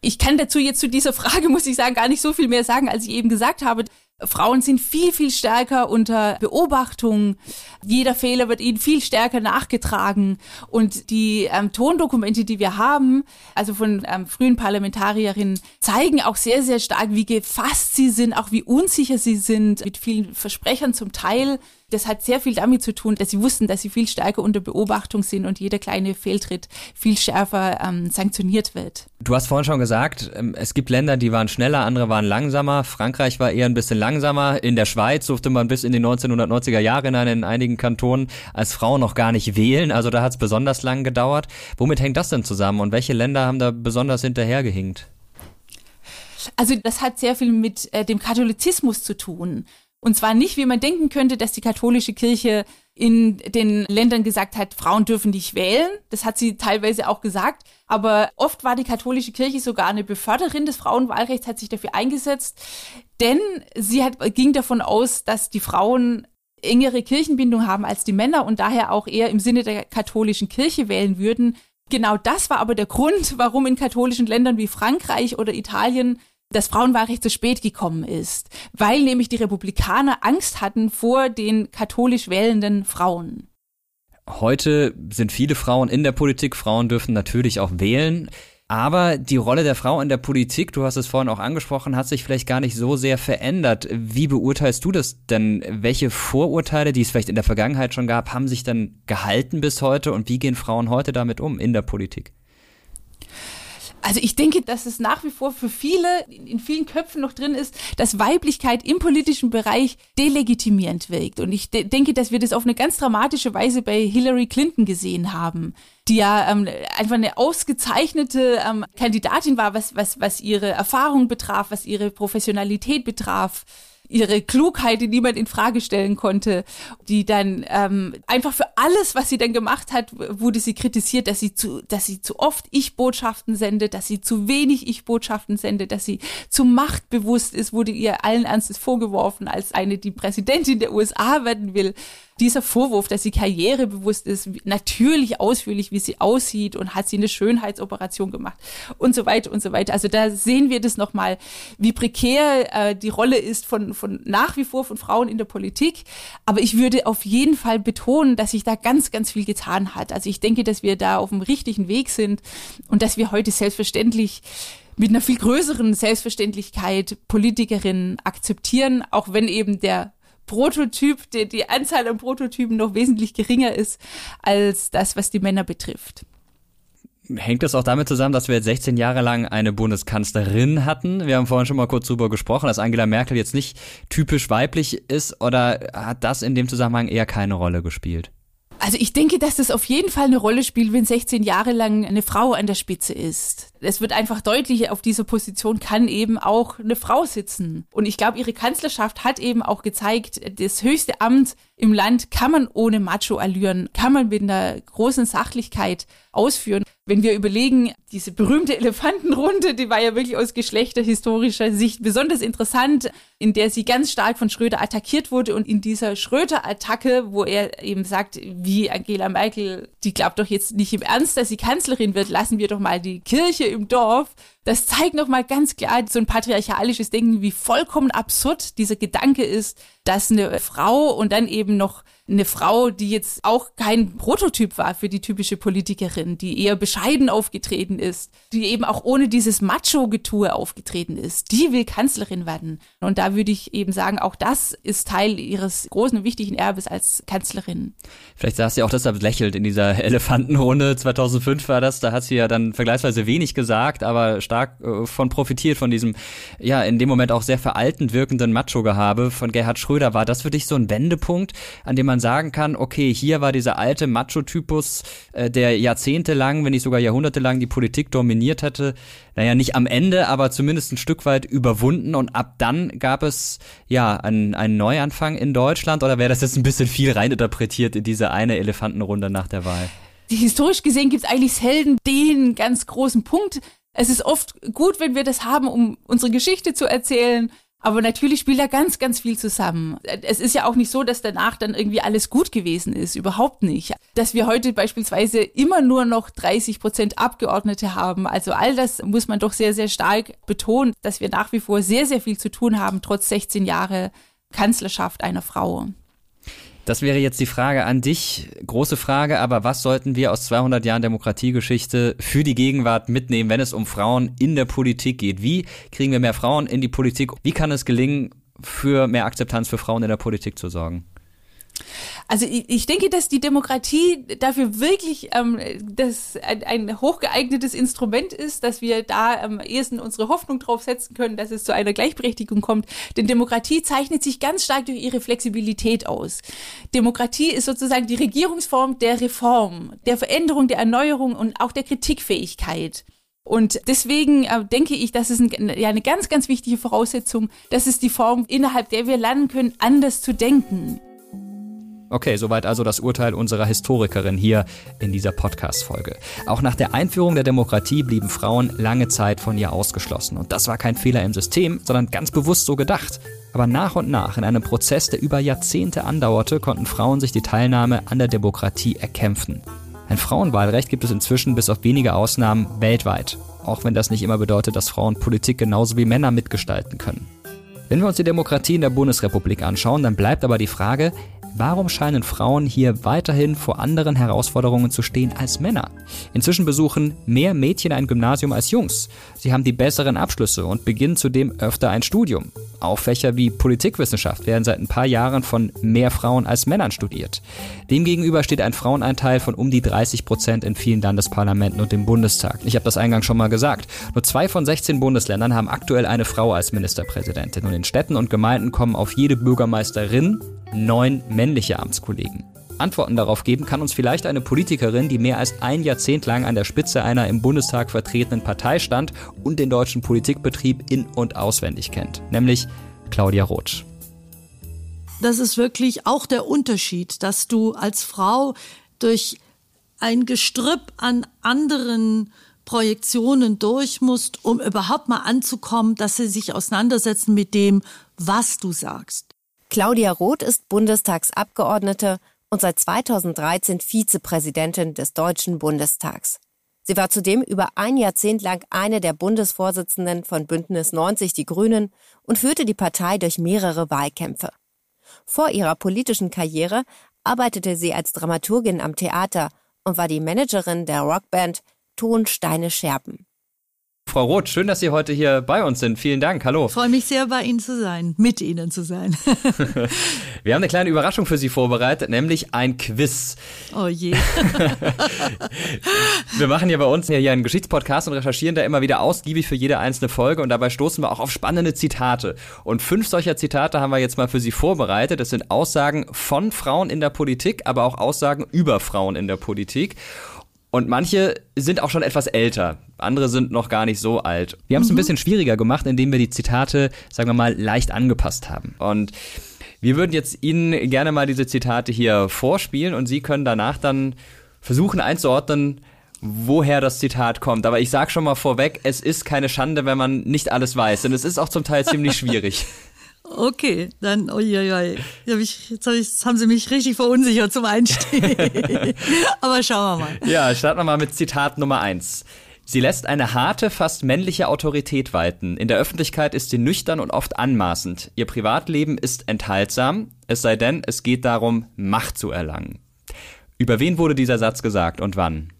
Ich kann dazu jetzt zu dieser Frage, muss ich sagen, gar nicht so viel mehr sagen, als ich eben gesagt habe. Frauen sind viel, viel stärker unter Beobachtung. Jeder Fehler wird ihnen viel stärker nachgetragen. Und die ähm, Tondokumente, die wir haben, also von ähm, frühen Parlamentarierinnen, zeigen auch sehr, sehr stark, wie gefasst sie sind, auch wie unsicher sie sind, mit vielen Versprechern zum Teil. Das hat sehr viel damit zu tun, dass sie wussten, dass sie viel stärker unter Beobachtung sind und jeder kleine Fehltritt viel schärfer ähm, sanktioniert wird. Du hast vorhin schon gesagt, ähm, es gibt Länder, die waren schneller, andere waren langsamer. Frankreich war eher ein bisschen langsamer. In der Schweiz durfte man bis in die 1990er Jahre hinein in einigen Kantonen als Frau noch gar nicht wählen. Also da hat es besonders lang gedauert. Womit hängt das denn zusammen und welche Länder haben da besonders hinterhergehinkt? Also das hat sehr viel mit äh, dem Katholizismus zu tun. Und zwar nicht, wie man denken könnte, dass die katholische Kirche in den Ländern gesagt hat, Frauen dürfen nicht wählen. Das hat sie teilweise auch gesagt. Aber oft war die katholische Kirche sogar eine Beförderin des Frauenwahlrechts, hat sich dafür eingesetzt. Denn sie hat, ging davon aus, dass die Frauen engere Kirchenbindung haben als die Männer und daher auch eher im Sinne der katholischen Kirche wählen würden. Genau das war aber der Grund, warum in katholischen Ländern wie Frankreich oder Italien das Frauenwahlrecht zu spät gekommen ist, weil nämlich die Republikaner Angst hatten vor den katholisch wählenden Frauen. Heute sind viele Frauen in der Politik. Frauen dürfen natürlich auch wählen. Aber die Rolle der Frau in der Politik, du hast es vorhin auch angesprochen, hat sich vielleicht gar nicht so sehr verändert. Wie beurteilst du das denn? Welche Vorurteile, die es vielleicht in der Vergangenheit schon gab, haben sich dann gehalten bis heute und wie gehen Frauen heute damit um in der Politik? Also ich denke, dass es nach wie vor für viele, in vielen Köpfen noch drin ist, dass Weiblichkeit im politischen Bereich delegitimierend wirkt. Und ich de denke, dass wir das auf eine ganz dramatische Weise bei Hillary Clinton gesehen haben die ja ähm, einfach eine ausgezeichnete ähm, Kandidatin war, was, was, was ihre Erfahrung betraf, was ihre Professionalität betraf ihre Klugheit, die niemand in Frage stellen konnte, die dann ähm, einfach für alles, was sie dann gemacht hat, wurde sie kritisiert, dass sie zu, dass sie zu oft Ich-Botschaften sendet, dass sie zu wenig Ich-Botschaften sendet, dass sie zu machtbewusst ist, wurde ihr allen Ernstes vorgeworfen als eine, die Präsidentin der USA werden will dieser Vorwurf, dass sie karrierebewusst ist, natürlich ausführlich, wie sie aussieht und hat sie eine Schönheitsoperation gemacht und so weiter und so weiter. Also da sehen wir das nochmal, wie prekär äh, die Rolle ist von, von nach wie vor von Frauen in der Politik. Aber ich würde auf jeden Fall betonen, dass sich da ganz, ganz viel getan hat. Also ich denke, dass wir da auf dem richtigen Weg sind und dass wir heute selbstverständlich mit einer viel größeren Selbstverständlichkeit Politikerinnen akzeptieren, auch wenn eben der Prototyp, die, die Anzahl an Prototypen noch wesentlich geringer ist als das, was die Männer betrifft. Hängt das auch damit zusammen, dass wir jetzt 16 Jahre lang eine Bundeskanzlerin hatten? Wir haben vorhin schon mal kurz drüber gesprochen, dass Angela Merkel jetzt nicht typisch weiblich ist oder hat das in dem Zusammenhang eher keine Rolle gespielt? Also ich denke, dass das auf jeden Fall eine Rolle spielt, wenn 16 Jahre lang eine Frau an der Spitze ist. Es wird einfach deutlich, auf dieser Position kann eben auch eine Frau sitzen. Und ich glaube, ihre Kanzlerschaft hat eben auch gezeigt, das höchste Amt im Land kann man ohne Macho-Allüren, kann man mit einer großen Sachlichkeit ausführen. Wenn wir überlegen, diese berühmte Elefantenrunde, die war ja wirklich aus geschlechterhistorischer Sicht besonders interessant, in der sie ganz stark von Schröder attackiert wurde und in dieser Schröder-Attacke, wo er eben sagt, wie Angela Merkel, die glaubt doch jetzt nicht im Ernst, dass sie Kanzlerin wird, lassen wir doch mal die Kirche im Dorf. Das zeigt nochmal ganz klar so ein patriarchalisches Denken, wie vollkommen absurd dieser Gedanke ist, dass eine Frau und dann eben noch eine Frau, die jetzt auch kein Prototyp war für die typische Politikerin, die eher bescheiden aufgetreten ist, die eben auch ohne dieses Macho-Getue aufgetreten ist, die will Kanzlerin werden. Und da würde ich eben sagen, auch das ist Teil ihres großen und wichtigen Erbes als Kanzlerin. Vielleicht saß sie auch deshalb lächelt in dieser Elefantenrunde. 2005 war das, da hat sie ja dann vergleichsweise wenig gesagt, aber stark äh, von profitiert, von diesem, ja, in dem Moment auch sehr veraltend wirkenden Macho-Gehabe von Gerhard Schröder. War das für dich so ein Wendepunkt, an dem man sagen kann, okay, hier war dieser alte Macho-Typus, äh, der jahrzehntelang, wenn nicht sogar jahrhundertelang die Politik dominiert hatte, naja, nicht am Ende, aber zumindest ein Stück weit überwunden und ab dann gab es ja einen, einen Neuanfang in Deutschland oder wäre das jetzt ein bisschen viel reininterpretiert in diese eine Elefantenrunde nach der Wahl? Historisch gesehen gibt es eigentlich selten den ganz großen Punkt. Es ist oft gut, wenn wir das haben, um unsere Geschichte zu erzählen. Aber natürlich spielt da ganz, ganz viel zusammen. Es ist ja auch nicht so, dass danach dann irgendwie alles gut gewesen ist. Überhaupt nicht. Dass wir heute beispielsweise immer nur noch 30 Prozent Abgeordnete haben. Also all das muss man doch sehr, sehr stark betonen, dass wir nach wie vor sehr, sehr viel zu tun haben, trotz 16 Jahre Kanzlerschaft einer Frau. Das wäre jetzt die Frage an dich. Große Frage, aber was sollten wir aus 200 Jahren Demokratiegeschichte für die Gegenwart mitnehmen, wenn es um Frauen in der Politik geht? Wie kriegen wir mehr Frauen in die Politik? Wie kann es gelingen, für mehr Akzeptanz für Frauen in der Politik zu sorgen? Also ich, ich denke, dass die Demokratie dafür wirklich ähm, das ein, ein hochgeeignetes Instrument ist, dass wir da am ehesten unsere Hoffnung drauf setzen können, dass es zu einer Gleichberechtigung kommt. Denn Demokratie zeichnet sich ganz stark durch ihre Flexibilität aus. Demokratie ist sozusagen die Regierungsform der Reform, der Veränderung, der Erneuerung und auch der Kritikfähigkeit. Und deswegen äh, denke ich, das ist ein, ja, eine ganz, ganz wichtige Voraussetzung. Das ist die Form, innerhalb der wir lernen können, anders zu denken. Okay, soweit also das Urteil unserer Historikerin hier in dieser Podcast-Folge. Auch nach der Einführung der Demokratie blieben Frauen lange Zeit von ihr ausgeschlossen. Und das war kein Fehler im System, sondern ganz bewusst so gedacht. Aber nach und nach, in einem Prozess, der über Jahrzehnte andauerte, konnten Frauen sich die Teilnahme an der Demokratie erkämpfen. Ein Frauenwahlrecht gibt es inzwischen bis auf wenige Ausnahmen weltweit. Auch wenn das nicht immer bedeutet, dass Frauen Politik genauso wie Männer mitgestalten können. Wenn wir uns die Demokratie in der Bundesrepublik anschauen, dann bleibt aber die Frage, Warum scheinen Frauen hier weiterhin vor anderen Herausforderungen zu stehen als Männer? Inzwischen besuchen mehr Mädchen ein Gymnasium als Jungs. Sie haben die besseren Abschlüsse und beginnen zudem öfter ein Studium. Auch Fächer wie Politikwissenschaft werden seit ein paar Jahren von mehr Frauen als Männern studiert. Demgegenüber steht ein Frauenanteil von um die 30 Prozent in vielen Landesparlamenten und im Bundestag. Ich habe das eingangs schon mal gesagt. Nur zwei von 16 Bundesländern haben aktuell eine Frau als Ministerpräsidentin. Und in Städten und Gemeinden kommen auf jede Bürgermeisterin neun männliche Amtskollegen. Antworten darauf geben kann uns vielleicht eine Politikerin, die mehr als ein Jahrzehnt lang an der Spitze einer im Bundestag vertretenen Partei stand und den deutschen Politikbetrieb in- und auswendig kennt, nämlich Claudia Roth. Das ist wirklich auch der Unterschied, dass du als Frau durch ein Gestrüpp an anderen Projektionen durch musst, um überhaupt mal anzukommen, dass sie sich auseinandersetzen mit dem, was du sagst. Claudia Roth ist Bundestagsabgeordnete und seit 2013 Vizepräsidentin des Deutschen Bundestags. Sie war zudem über ein Jahrzehnt lang eine der Bundesvorsitzenden von Bündnis 90 Die Grünen und führte die Partei durch mehrere Wahlkämpfe. Vor ihrer politischen Karriere arbeitete sie als Dramaturgin am Theater und war die Managerin der Rockband Ton Steine Scherben. Frau Roth, schön, dass Sie heute hier bei uns sind. Vielen Dank. Hallo. Ich freue mich sehr, bei Ihnen zu sein, mit Ihnen zu sein. Wir haben eine kleine Überraschung für Sie vorbereitet, nämlich ein Quiz. Oh je. wir machen ja bei uns hier einen Geschichtspodcast und recherchieren da immer wieder ausgiebig für jede einzelne Folge und dabei stoßen wir auch auf spannende Zitate. Und fünf solcher Zitate haben wir jetzt mal für Sie vorbereitet. Das sind Aussagen von Frauen in der Politik, aber auch Aussagen über Frauen in der Politik. Und manche sind auch schon etwas älter, andere sind noch gar nicht so alt. Wir haben es mhm. ein bisschen schwieriger gemacht, indem wir die Zitate, sagen wir mal, leicht angepasst haben. Und wir würden jetzt Ihnen gerne mal diese Zitate hier vorspielen und Sie können danach dann versuchen einzuordnen, woher das Zitat kommt. Aber ich sage schon mal vorweg, es ist keine Schande, wenn man nicht alles weiß. Denn es ist auch zum Teil ziemlich schwierig. Okay, dann, uiuiui. Jetzt, jetzt, jetzt haben Sie mich richtig verunsichert zum Einstieg. Aber schauen wir mal. Ja, starten wir mal mit Zitat Nummer eins. Sie lässt eine harte, fast männliche Autorität walten. In der Öffentlichkeit ist sie nüchtern und oft anmaßend. Ihr Privatleben ist enthaltsam, es sei denn, es geht darum, Macht zu erlangen. Über wen wurde dieser Satz gesagt und wann?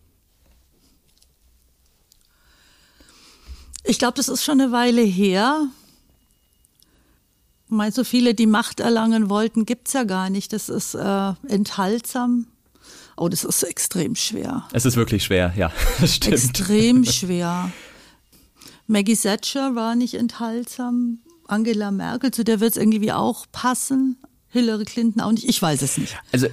Ich glaube, das ist schon eine Weile her meine, so viele, die Macht erlangen wollten, gibt's ja gar nicht. Das ist äh, enthaltsam. Oh, das ist extrem schwer. Es ist wirklich schwer, ja. Stimmt. Extrem schwer. Maggie Thatcher war nicht enthaltsam. Angela Merkel, zu der wird es irgendwie auch passen. Hillary Clinton auch nicht. Ich weiß es nicht. Also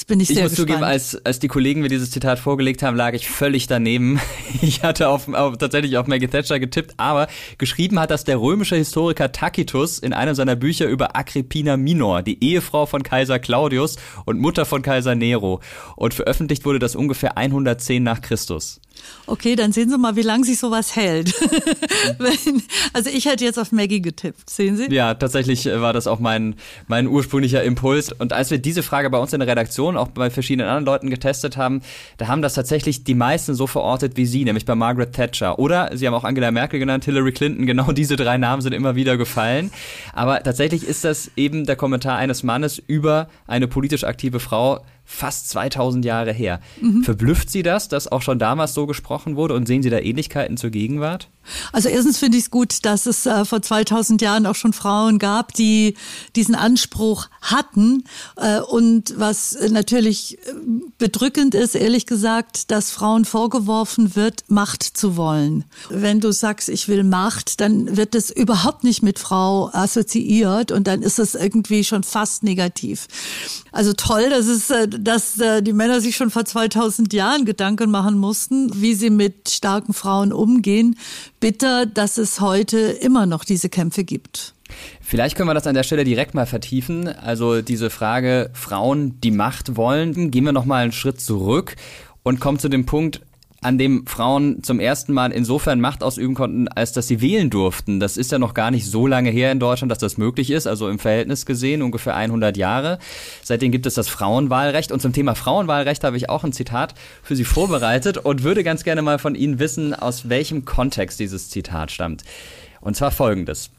Jetzt bin ich, ich sehr muss gespannt. zugeben, als, als die Kollegen mir dieses Zitat vorgelegt haben, lag ich völlig daneben. Ich hatte auf, auf, tatsächlich auf Maggie Thatcher getippt, aber geschrieben hat das der römische Historiker Tacitus in einem seiner Bücher über Agrippina Minor, die Ehefrau von Kaiser Claudius und Mutter von Kaiser Nero. Und veröffentlicht wurde das ungefähr 110 nach Christus. Okay, dann sehen Sie mal, wie lange sich sowas hält. also ich hätte jetzt auf Maggie getippt, sehen Sie? Ja, tatsächlich äh, war das auch mein, mein ursprünglicher Impuls. Und als wir diese Frage bei uns in der Redaktion auch bei verschiedenen anderen Leuten getestet haben, da haben das tatsächlich die meisten so verortet wie Sie, nämlich bei Margaret Thatcher. Oder Sie haben auch Angela Merkel genannt, Hillary Clinton, genau diese drei Namen sind immer wieder gefallen. Aber tatsächlich ist das eben der Kommentar eines Mannes über eine politisch aktive Frau, fast 2000 Jahre her. Mhm. Verblüfft Sie das, dass auch schon damals so gesprochen wurde und sehen Sie da Ähnlichkeiten zur Gegenwart? Also erstens finde ich es gut, dass es äh, vor 2000 Jahren auch schon Frauen gab, die diesen Anspruch hatten. Äh, und was natürlich äh, bedrückend ist, ehrlich gesagt, dass Frauen vorgeworfen wird, Macht zu wollen. Wenn du sagst, ich will Macht, dann wird es überhaupt nicht mit Frau assoziiert und dann ist es irgendwie schon fast negativ. Also toll, dass es, äh, dass äh, die Männer sich schon vor 2000 Jahren Gedanken machen mussten, wie sie mit starken Frauen umgehen. Bitter, dass es heute immer noch diese Kämpfe gibt. Vielleicht können wir das an der Stelle direkt mal vertiefen. Also diese Frage Frauen, die Macht wollen, gehen wir noch mal einen Schritt zurück und kommen zu dem Punkt, an dem Frauen zum ersten Mal insofern Macht ausüben konnten, als dass sie wählen durften. Das ist ja noch gar nicht so lange her in Deutschland, dass das möglich ist, also im Verhältnis gesehen ungefähr 100 Jahre. Seitdem gibt es das Frauenwahlrecht und zum Thema Frauenwahlrecht habe ich auch ein Zitat für Sie vorbereitet und würde ganz gerne mal von Ihnen wissen, aus welchem Kontext dieses Zitat stammt. Und zwar folgendes.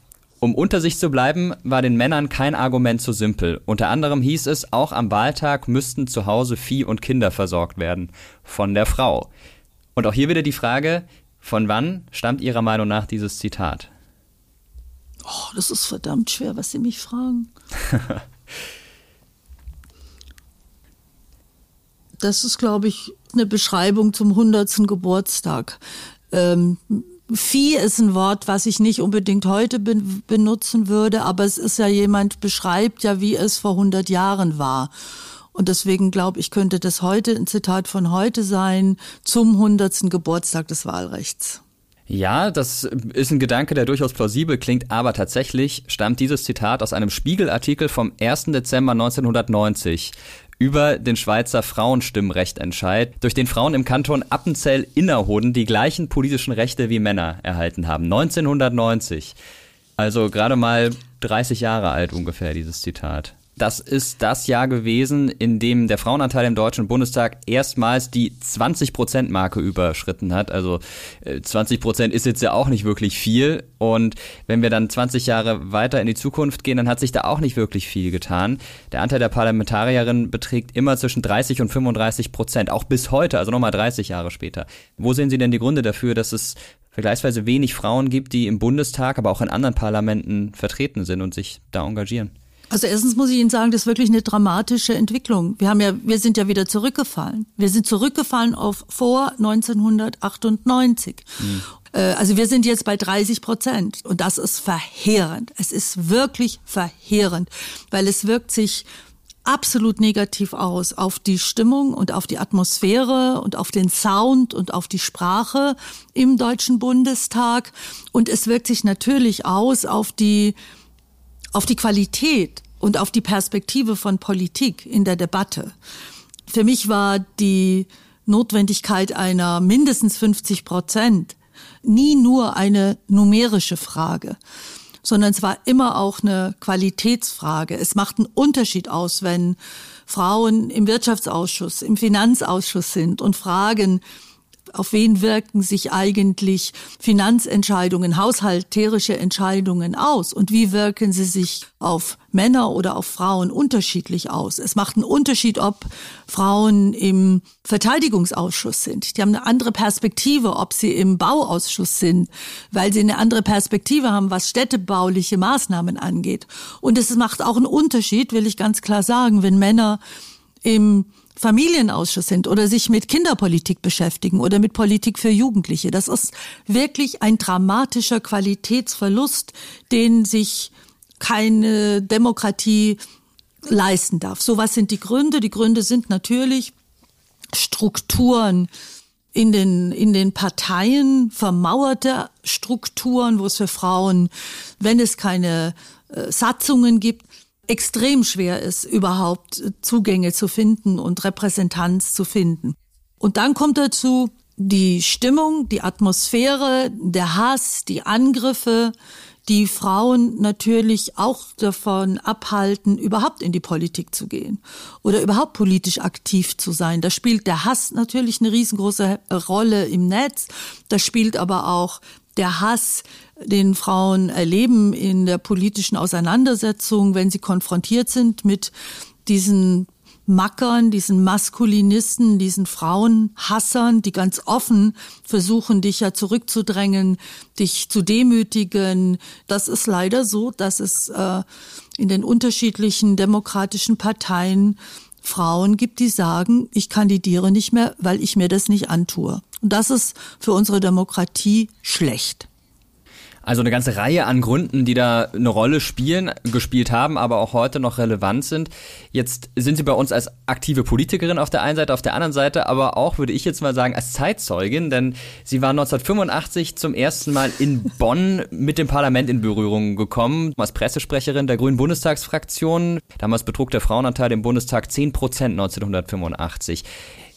Um unter sich zu bleiben, war den Männern kein Argument zu simpel. Unter anderem hieß es, auch am Wahltag müssten zu Hause Vieh und Kinder versorgt werden. Von der Frau. Und auch hier wieder die Frage, von wann stammt Ihrer Meinung nach dieses Zitat? Oh, das ist verdammt schwer, was Sie mich fragen. das ist, glaube ich, eine Beschreibung zum 100. Geburtstag. Ähm, Vieh ist ein Wort, was ich nicht unbedingt heute ben benutzen würde, aber es ist ja jemand beschreibt ja, wie es vor 100 Jahren war. Und deswegen glaube ich, könnte das heute ein Zitat von heute sein zum 100. Geburtstag des Wahlrechts. Ja, das ist ein Gedanke, der durchaus plausibel klingt, aber tatsächlich stammt dieses Zitat aus einem Spiegelartikel vom 1. Dezember 1990 über den Schweizer Frauenstimmrechtentscheid, durch den Frauen im Kanton Appenzell-Innerrhoden die gleichen politischen Rechte wie Männer erhalten haben. 1990. Also gerade mal 30 Jahre alt ungefähr, dieses Zitat. Das ist das Jahr gewesen, in dem der Frauenanteil im Deutschen Bundestag erstmals die 20-Prozent-Marke überschritten hat. Also 20 äh, Prozent ist jetzt ja auch nicht wirklich viel. Und wenn wir dann 20 Jahre weiter in die Zukunft gehen, dann hat sich da auch nicht wirklich viel getan. Der Anteil der Parlamentarierinnen beträgt immer zwischen 30 und 35 Prozent, auch bis heute, also nochmal 30 Jahre später. Wo sehen Sie denn die Gründe dafür, dass es vergleichsweise wenig Frauen gibt, die im Bundestag, aber auch in anderen Parlamenten vertreten sind und sich da engagieren. Also erstens muss ich Ihnen sagen, das ist wirklich eine dramatische Entwicklung. Wir haben ja, wir sind ja wieder zurückgefallen. Wir sind zurückgefallen auf vor 1998. Mhm. Also wir sind jetzt bei 30 Prozent und das ist verheerend. Es ist wirklich verheerend, weil es wirkt sich absolut negativ aus auf die Stimmung und auf die Atmosphäre und auf den Sound und auf die Sprache im Deutschen Bundestag. Und es wirkt sich natürlich aus auf die, auf die Qualität und auf die Perspektive von Politik in der Debatte. Für mich war die Notwendigkeit einer mindestens 50 Prozent nie nur eine numerische Frage, sondern es war immer auch eine Qualitätsfrage. Es macht einen Unterschied aus, wenn Frauen im Wirtschaftsausschuss, im Finanzausschuss sind und fragen, auf wen wirken sich eigentlich Finanzentscheidungen, haushalterische Entscheidungen aus und wie wirken sie sich auf Männer oder auf Frauen unterschiedlich aus. Es macht einen Unterschied, ob Frauen im Verteidigungsausschuss sind. Die haben eine andere Perspektive, ob sie im Bauausschuss sind, weil sie eine andere Perspektive haben, was städtebauliche Maßnahmen angeht. Und es macht auch einen Unterschied, will ich ganz klar sagen, wenn Männer im Familienausschuss sind oder sich mit Kinderpolitik beschäftigen oder mit Politik für Jugendliche. Das ist wirklich ein dramatischer Qualitätsverlust, den sich keine Demokratie leisten darf. So was sind die Gründe? Die Gründe sind natürlich Strukturen in den, in den Parteien, vermauerte Strukturen, wo es für Frauen, wenn es keine äh, Satzungen gibt, extrem schwer ist, überhaupt Zugänge zu finden und Repräsentanz zu finden. Und dann kommt dazu die Stimmung, die Atmosphäre, der Hass, die Angriffe, die Frauen natürlich auch davon abhalten, überhaupt in die Politik zu gehen oder überhaupt politisch aktiv zu sein. Da spielt der Hass natürlich eine riesengroße Rolle im Netz. Da spielt aber auch der Hass, den Frauen erleben in der politischen Auseinandersetzung, wenn sie konfrontiert sind mit diesen Mackern, diesen Maskulinisten, diesen Frauenhassern, die ganz offen versuchen, dich ja zurückzudrängen, dich zu demütigen. Das ist leider so, dass es äh, in den unterschiedlichen demokratischen Parteien Frauen gibt, die sagen, ich kandidiere nicht mehr, weil ich mir das nicht antue. Und das ist für unsere Demokratie schlecht. Also eine ganze Reihe an Gründen, die da eine Rolle spielen, gespielt haben, aber auch heute noch relevant sind. Jetzt sind Sie bei uns als aktive Politikerin auf der einen Seite, auf der anderen Seite aber auch, würde ich jetzt mal sagen, als Zeitzeugin, denn Sie waren 1985 zum ersten Mal in Bonn mit dem Parlament in Berührung gekommen, als Pressesprecherin der Grünen Bundestagsfraktion. Damals betrug der Frauenanteil im Bundestag 10 Prozent 1985.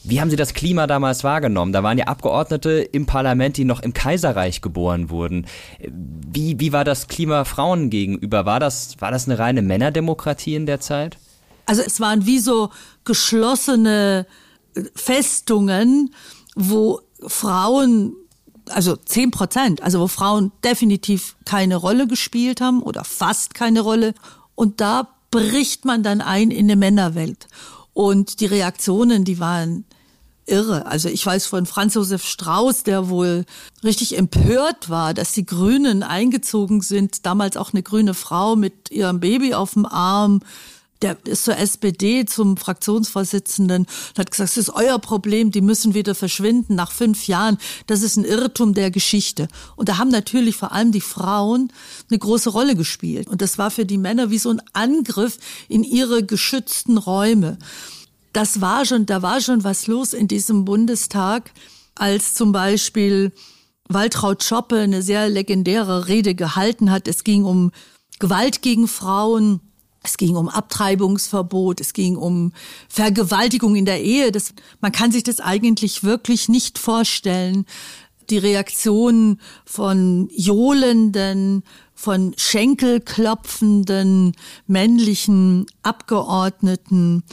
Wie haben Sie das Klima damals wahrgenommen? Da waren ja Abgeordnete im Parlament, die noch im Kaiserreich geboren wurden. Wie, wie war das Klima Frauen gegenüber? War das, war das eine reine Männerdemokratie in der Zeit? Also es waren wie so geschlossene Festungen, wo Frauen, also zehn Prozent, also wo Frauen definitiv keine Rolle gespielt haben oder fast keine Rolle. Und da bricht man dann ein in eine Männerwelt. Und die Reaktionen, die waren irre. Also ich weiß von Franz Josef Strauß, der wohl richtig empört war, dass die Grünen eingezogen sind, damals auch eine grüne Frau mit ihrem Baby auf dem Arm. Der ist zur SPD, zum Fraktionsvorsitzenden und hat gesagt, das ist euer Problem, die müssen wieder verschwinden nach fünf Jahren. Das ist ein Irrtum der Geschichte. Und da haben natürlich vor allem die Frauen eine große Rolle gespielt. Und das war für die Männer wie so ein Angriff in ihre geschützten Räume das war schon, da war schon was los in diesem Bundestag, als zum Beispiel Waltraud Schoppe eine sehr legendäre Rede gehalten hat. Es ging um Gewalt gegen Frauen. Es ging um Abtreibungsverbot, es ging um Vergewaltigung in der Ehe. Das, man kann sich das eigentlich wirklich nicht vorstellen. Die Reaktion von johlenden, von Schenkelklopfenden männlichen Abgeordneten,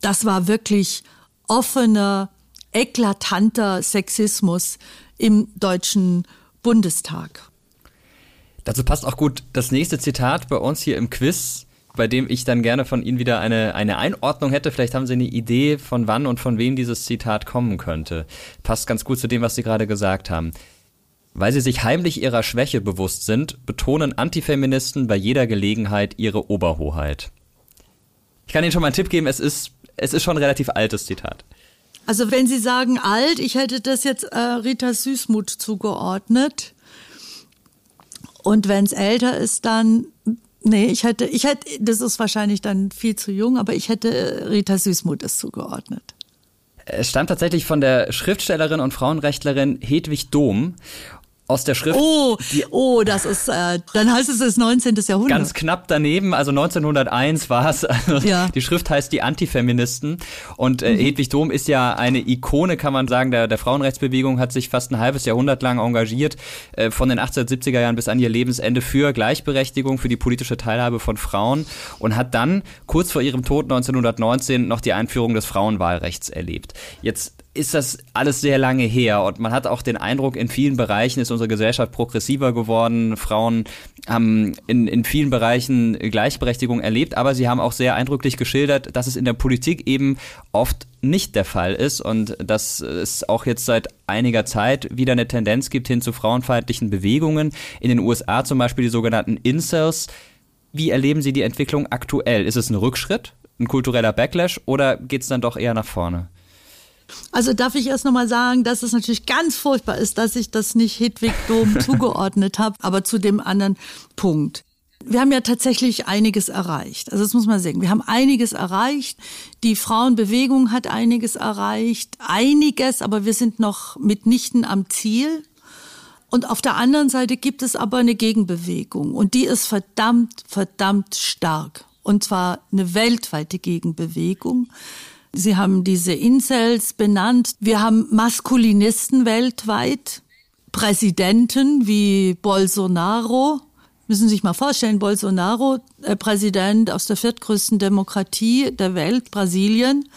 das war wirklich offener, eklatanter Sexismus im Deutschen Bundestag. Dazu passt auch gut das nächste Zitat bei uns hier im Quiz, bei dem ich dann gerne von Ihnen wieder eine, eine Einordnung hätte. Vielleicht haben Sie eine Idee, von wann und von wem dieses Zitat kommen könnte. Passt ganz gut zu dem, was Sie gerade gesagt haben. Weil sie sich heimlich ihrer Schwäche bewusst sind, betonen Antifeministen bei jeder Gelegenheit ihre Oberhoheit. Ich kann Ihnen schon mal einen Tipp geben, es ist, es ist schon ein relativ altes Zitat. Also wenn Sie sagen alt, ich hätte das jetzt äh, Rita Süßmuth zugeordnet. Und wenn es älter ist, dann nee, ich hätte, ich hätte, das ist wahrscheinlich dann viel zu jung, aber ich hätte äh, Rita Süßmuth es zugeordnet. Es stammt tatsächlich von der Schriftstellerin und Frauenrechtlerin Hedwig Dohm aus der Schrift. Oh, oh, das ist, äh, dann heißt es das 19. Jahrhundert. Ganz knapp daneben, also 1901 war es. Also ja. Die Schrift heißt die Antifeministen und äh, mhm. Hedwig Dohm ist ja eine Ikone, kann man sagen, der, der Frauenrechtsbewegung, hat sich fast ein halbes Jahrhundert lang engagiert, äh, von den 1870er Jahren bis an ihr Lebensende für Gleichberechtigung, für die politische Teilhabe von Frauen und hat dann kurz vor ihrem Tod 1919 noch die Einführung des Frauenwahlrechts erlebt. Jetzt ist das alles sehr lange her und man hat auch den Eindruck, in vielen Bereichen ist unsere Gesellschaft progressiver geworden. Frauen haben in, in vielen Bereichen Gleichberechtigung erlebt, aber sie haben auch sehr eindrücklich geschildert, dass es in der Politik eben oft nicht der Fall ist und dass es auch jetzt seit einiger Zeit wieder eine Tendenz gibt hin zu frauenfeindlichen Bewegungen. In den USA zum Beispiel die sogenannten Incels. Wie erleben Sie die Entwicklung aktuell? Ist es ein Rückschritt, ein kultureller Backlash oder geht es dann doch eher nach vorne? Also darf ich erst nochmal sagen, dass es natürlich ganz furchtbar ist, dass ich das nicht Hedwig Dom zugeordnet habe, aber zu dem anderen Punkt. Wir haben ja tatsächlich einiges erreicht. Also das muss man sagen. Wir haben einiges erreicht. Die Frauenbewegung hat einiges erreicht. Einiges, aber wir sind noch mitnichten am Ziel. Und auf der anderen Seite gibt es aber eine Gegenbewegung. Und die ist verdammt, verdammt stark. Und zwar eine weltweite Gegenbewegung. Sie haben diese Incels benannt. Wir haben Maskulinisten weltweit, Präsidenten wie Bolsonaro. Müssen Sie sich mal vorstellen, Bolsonaro, äh, Präsident aus der viertgrößten Demokratie der Welt, Brasilien,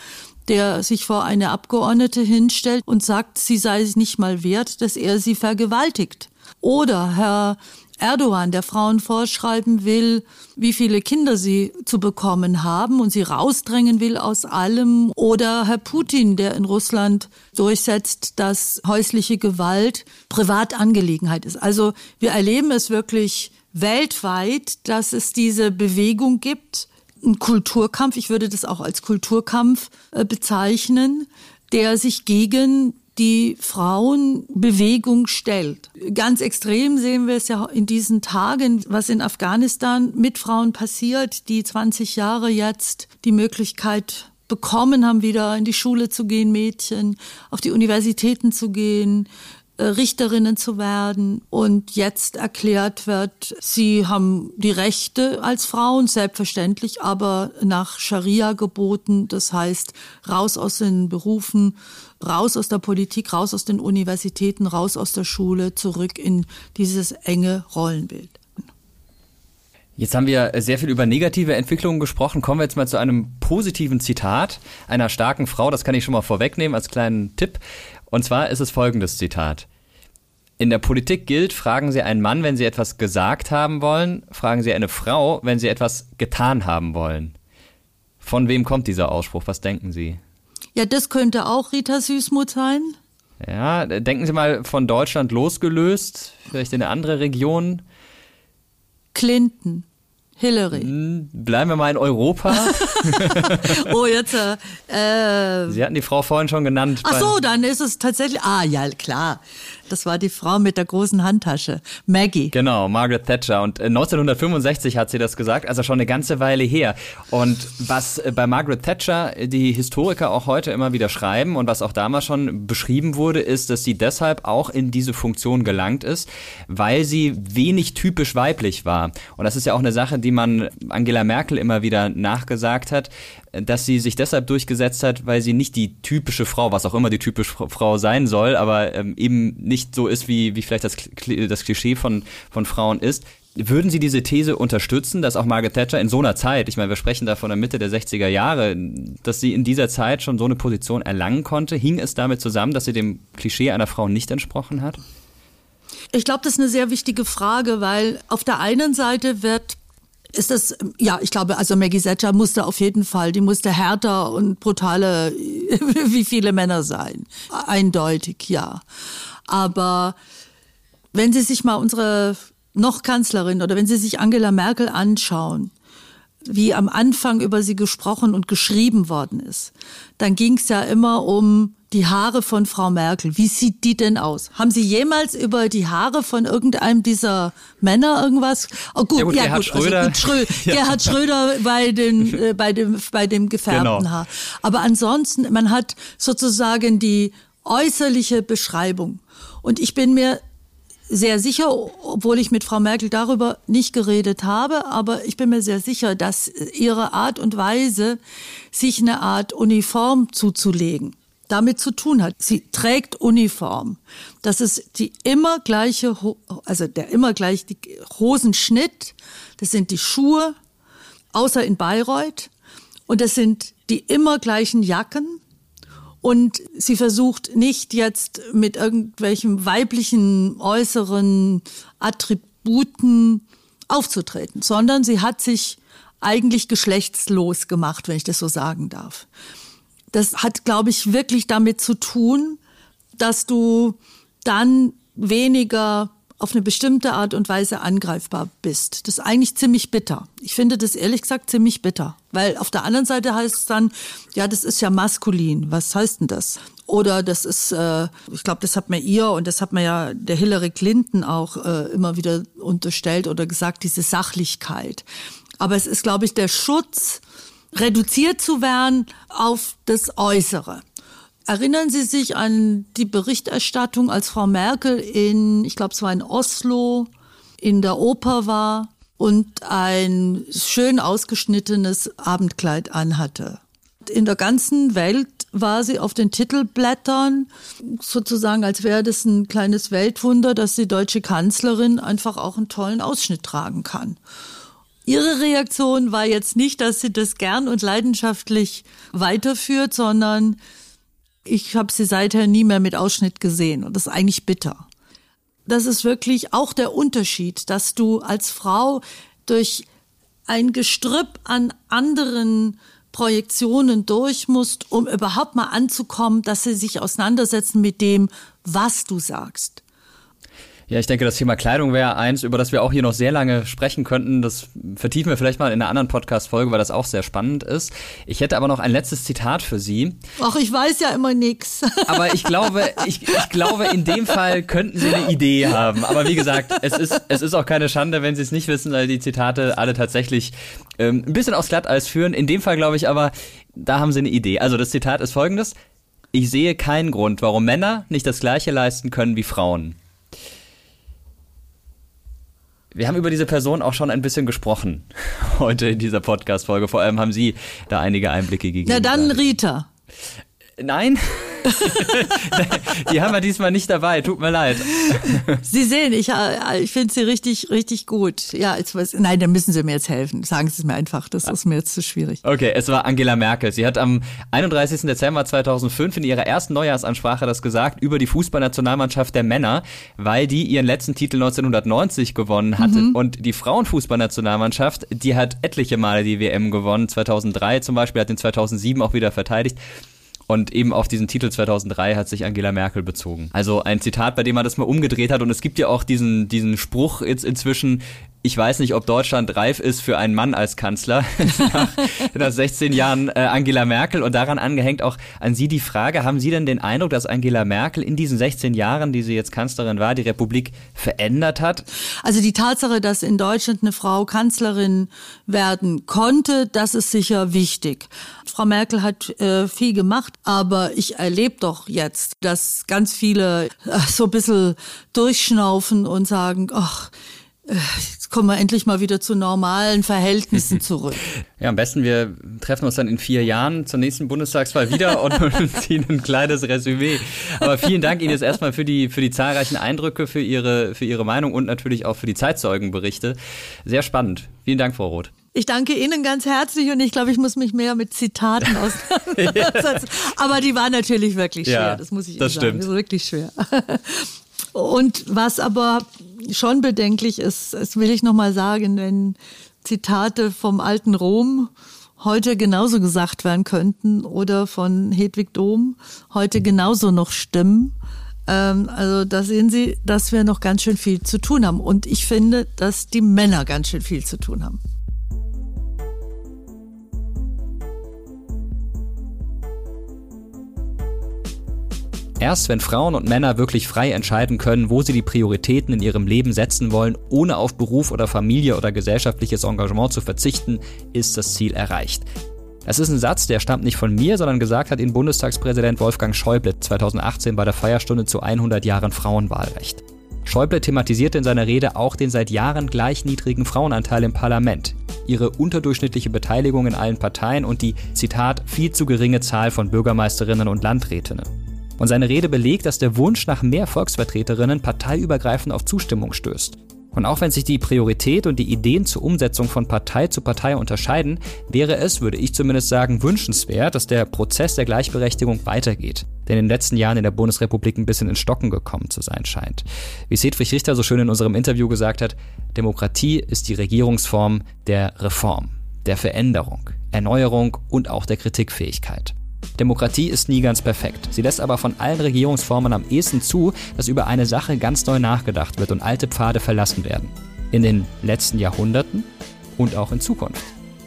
der sich vor eine Abgeordnete hinstellt und sagt, sie sei es nicht mal wert, dass er sie vergewaltigt. Oder Herr Erdogan, der Frauen vorschreiben will, wie viele Kinder sie zu bekommen haben und sie rausdrängen will aus allem. Oder Herr Putin, der in Russland durchsetzt, dass häusliche Gewalt Privatangelegenheit ist. Also wir erleben es wirklich weltweit, dass es diese Bewegung gibt, ein Kulturkampf, ich würde das auch als Kulturkampf äh, bezeichnen, der sich gegen die Frauenbewegung stellt. Ganz extrem sehen wir es ja in diesen Tagen, was in Afghanistan mit Frauen passiert, die 20 Jahre jetzt die Möglichkeit bekommen haben, wieder in die Schule zu gehen, Mädchen, auf die Universitäten zu gehen, äh, Richterinnen zu werden und jetzt erklärt wird, sie haben die Rechte als Frauen, selbstverständlich, aber nach Scharia geboten, das heißt raus aus den Berufen, raus aus der Politik, raus aus den Universitäten, raus aus der Schule, zurück in dieses enge Rollenbild. Jetzt haben wir sehr viel über negative Entwicklungen gesprochen. Kommen wir jetzt mal zu einem positiven Zitat einer starken Frau. Das kann ich schon mal vorwegnehmen als kleinen Tipp. Und zwar ist es folgendes Zitat. In der Politik gilt, fragen Sie einen Mann, wenn Sie etwas gesagt haben wollen, fragen Sie eine Frau, wenn Sie etwas getan haben wollen. Von wem kommt dieser Ausspruch? Was denken Sie? Ja, das könnte auch Rita Süßmuth sein. Ja, denken Sie mal von Deutschland losgelöst, vielleicht in eine andere Region. Clinton. Hillary. Hm, bleiben wir mal in Europa. oh, jetzt. Äh, Sie hatten die Frau vorhin schon genannt. Ach so, dann ist es tatsächlich. Ah, ja, klar. Das war die Frau mit der großen Handtasche. Maggie. Genau, Margaret Thatcher. Und 1965 äh, hat sie das gesagt, also schon eine ganze Weile her. Und was äh, bei Margaret Thatcher die Historiker auch heute immer wieder schreiben und was auch damals schon beschrieben wurde, ist, dass sie deshalb auch in diese Funktion gelangt ist, weil sie wenig typisch weiblich war. Und das ist ja auch eine Sache, die man Angela Merkel immer wieder nachgesagt hat, dass sie sich deshalb durchgesetzt hat, weil sie nicht die typische Frau, was auch immer die typische Frau sein soll, aber ähm, eben nicht so ist, wie, wie vielleicht das, das Klischee von, von Frauen ist. Würden Sie diese These unterstützen, dass auch Margaret Thatcher in so einer Zeit, ich meine, wir sprechen da von der Mitte der 60er Jahre, dass sie in dieser Zeit schon so eine Position erlangen konnte? Hing es damit zusammen, dass sie dem Klischee einer Frau nicht entsprochen hat? Ich glaube, das ist eine sehr wichtige Frage, weil auf der einen Seite wird ist das, ja, ich glaube, also Maggie Thatcher musste auf jeden Fall, die musste härter und brutaler wie viele Männer sein. Eindeutig, ja. Aber Wenn Sie sich mal unsere noch Kanzlerin oder wenn Sie sich Angela Merkel anschauen, wie am Anfang über sie gesprochen und geschrieben worden ist, dann ging es ja immer um die Haare von Frau Merkel. Wie sieht die denn aus? Haben Sie jemals über die Haare von irgendeinem dieser Männer irgendwas? Oh gut, ja, gut, ja, Gerhard gut, Schröder. Also gut, Schrö ja. Gerhard Schröder bei, den, äh, bei, dem, bei dem gefärbten genau. Haar. Aber ansonsten, man hat sozusagen die äußerliche Beschreibung. Und ich bin mir sehr sicher, obwohl ich mit Frau Merkel darüber nicht geredet habe, aber ich bin mir sehr sicher, dass ihre Art und Weise, sich eine Art Uniform zuzulegen, damit zu tun hat. Sie trägt Uniform. Das ist die immer gleiche, also der immer gleich die Hosenschnitt. Das sind die Schuhe, außer in Bayreuth. Und das sind die immer gleichen Jacken. Und sie versucht nicht jetzt mit irgendwelchen weiblichen äußeren Attributen aufzutreten, sondern sie hat sich eigentlich geschlechtslos gemacht, wenn ich das so sagen darf. Das hat, glaube ich, wirklich damit zu tun, dass du dann weniger auf eine bestimmte Art und Weise angreifbar bist. Das ist eigentlich ziemlich bitter. Ich finde das ehrlich gesagt ziemlich bitter. Weil auf der anderen Seite heißt es dann, ja, das ist ja maskulin. Was heißt denn das? Oder das ist, äh, ich glaube, das hat man ihr und das hat man ja der Hillary Clinton auch äh, immer wieder unterstellt oder gesagt, diese Sachlichkeit. Aber es ist, glaube ich, der Schutz, reduziert zu werden auf das Äußere. Erinnern Sie sich an die Berichterstattung, als Frau Merkel in, ich glaube, es war in Oslo, in der Oper war und ein schön ausgeschnittenes Abendkleid anhatte. In der ganzen Welt war sie auf den Titelblättern, sozusagen als wäre das ein kleines Weltwunder, dass die deutsche Kanzlerin einfach auch einen tollen Ausschnitt tragen kann. Ihre Reaktion war jetzt nicht, dass sie das gern und leidenschaftlich weiterführt, sondern ich habe sie seither nie mehr mit Ausschnitt gesehen und das ist eigentlich bitter. Das ist wirklich auch der Unterschied, dass du als Frau durch ein Gestrüpp an anderen Projektionen durch musst, um überhaupt mal anzukommen, dass sie sich auseinandersetzen mit dem, was du sagst. Ja, ich denke, das Thema Kleidung wäre eins, über das wir auch hier noch sehr lange sprechen könnten. Das vertiefen wir vielleicht mal in einer anderen Podcast-Folge, weil das auch sehr spannend ist. Ich hätte aber noch ein letztes Zitat für Sie. Ach, ich weiß ja immer nix. Aber ich glaube, ich, ich glaube, in dem Fall könnten Sie eine Idee haben. Aber wie gesagt, es ist, es ist auch keine Schande, wenn Sie es nicht wissen, weil die Zitate alle tatsächlich ähm, ein bisschen aufs Glatteis führen. In dem Fall glaube ich aber, da haben Sie eine Idee. Also das Zitat ist folgendes. Ich sehe keinen Grund, warum Männer nicht das Gleiche leisten können wie Frauen. Wir haben über diese Person auch schon ein bisschen gesprochen heute in dieser Podcast-Folge. Vor allem haben Sie da einige Einblicke gegeben. Na dann Rita. Nein. die haben wir diesmal nicht dabei, tut mir leid. Sie sehen, ich, äh, ich finde sie richtig, richtig gut. Ja, jetzt, nein, dann müssen Sie mir jetzt helfen. Sagen Sie es mir einfach, das ist mir jetzt zu schwierig. Okay, es war Angela Merkel. Sie hat am 31. Dezember 2005 in ihrer ersten Neujahrsansprache das gesagt über die Fußballnationalmannschaft der Männer, weil die ihren letzten Titel 1990 gewonnen hatte. Mhm. Und die Frauenfußballnationalmannschaft, die hat etliche Male die WM gewonnen. 2003 zum Beispiel, hat den 2007 auch wieder verteidigt. Und eben auf diesen Titel 2003 hat sich Angela Merkel bezogen. Also ein Zitat, bei dem man das mal umgedreht hat. Und es gibt ja auch diesen, diesen Spruch jetzt inzwischen, ich weiß nicht, ob Deutschland reif ist für einen Mann als Kanzler nach, nach 16 Jahren äh, Angela Merkel und daran angehängt auch an Sie die Frage, haben Sie denn den Eindruck, dass Angela Merkel in diesen 16 Jahren, die sie jetzt Kanzlerin war, die Republik verändert hat? Also die Tatsache, dass in Deutschland eine Frau Kanzlerin werden konnte, das ist sicher wichtig. Frau Merkel hat äh, viel gemacht, aber ich erlebe doch jetzt, dass ganz viele äh, so ein bisschen durchschnaufen und sagen, ach, Jetzt kommen wir endlich mal wieder zu normalen Verhältnissen zurück. Ja, am besten wir treffen uns dann in vier Jahren zur nächsten Bundestagswahl wieder und ziehen ein kleines Resümee. Aber vielen Dank Ihnen jetzt erstmal für die, für die zahlreichen Eindrücke, für Ihre, für Ihre Meinung und natürlich auch für die Zeitzeugenberichte. Sehr spannend. Vielen Dank, Frau Roth. Ich danke Ihnen ganz herzlich und ich glaube, ich muss mich mehr mit Zitaten auseinandersetzen. Aber die waren natürlich wirklich schwer, ja, das muss ich Ihnen das sagen. Stimmt. Das ist wirklich schwer. Und was aber schon bedenklich ist, das will ich nochmal sagen, wenn Zitate vom alten Rom heute genauso gesagt werden könnten oder von Hedwig Dom heute genauso noch stimmen, Ähm, also da sehen Sie, dass wir noch ganz schön viel zu tun haben. Und ich finde, dass die Männer ganz schön viel zu tun haben. Erst wenn Frauen und Männer wirklich frei entscheiden können, wo sie die Prioritäten in ihrem Leben setzen wollen, ohne auf Beruf oder Familie oder gesellschaftliches Engagement zu verzichten, ist das Ziel erreicht. Das ist ein Satz, der stammt nicht von mir, sondern gesagt hat ihn Bundestagspräsident Wolfgang Schäuble 2018 bei der Feierstunde zu 100 Jahren Frauenwahlrecht. Schäuble thematisierte in seiner Rede auch den seit Jahren gleich niedrigen Frauenanteil im Parlament, ihre unterdurchschnittliche Beteiligung in allen Parteien und die, Zitat, viel zu geringe Zahl von Bürgermeisterinnen und Landrätinnen. Und seine Rede belegt, dass der Wunsch nach mehr Volksvertreterinnen parteiübergreifend auf Zustimmung stößt. Und auch wenn sich die Priorität und die Ideen zur Umsetzung von Partei zu Partei unterscheiden, wäre es, würde ich zumindest sagen, wünschenswert, dass der Prozess der Gleichberechtigung weitergeht, der in den letzten Jahren in der Bundesrepublik ein bisschen in Stocken gekommen zu sein scheint. Wie Sedfried Richter so schön in unserem Interview gesagt hat, Demokratie ist die Regierungsform der Reform, der Veränderung, Erneuerung und auch der Kritikfähigkeit. Demokratie ist nie ganz perfekt. Sie lässt aber von allen Regierungsformen am ehesten zu, dass über eine Sache ganz neu nachgedacht wird und alte Pfade verlassen werden. In den letzten Jahrhunderten und auch in Zukunft.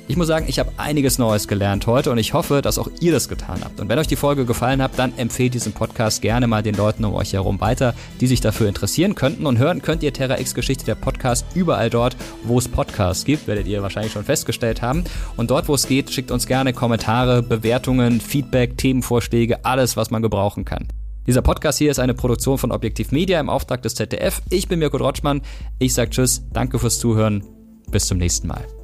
Ich muss sagen, ich habe einiges Neues gelernt heute und ich hoffe, dass auch ihr das getan habt. Und wenn euch die Folge gefallen hat, dann empfehlt diesen Podcast gerne mal den Leuten um euch herum weiter, die sich dafür interessieren könnten. Und hören könnt ihr Terra X Geschichte der Podcast überall dort, wo es Podcasts gibt, werdet ihr wahrscheinlich schon festgestellt haben. Und dort, wo es geht, schickt uns gerne Kommentare, Bewertungen, Feedback, Themenvorschläge, alles, was man gebrauchen kann. Dieser Podcast hier ist eine Produktion von Objektiv Media im Auftrag des ZDF. Ich bin Mirko Drotschmann. Ich sage Tschüss, danke fürs Zuhören. Bis zum nächsten Mal.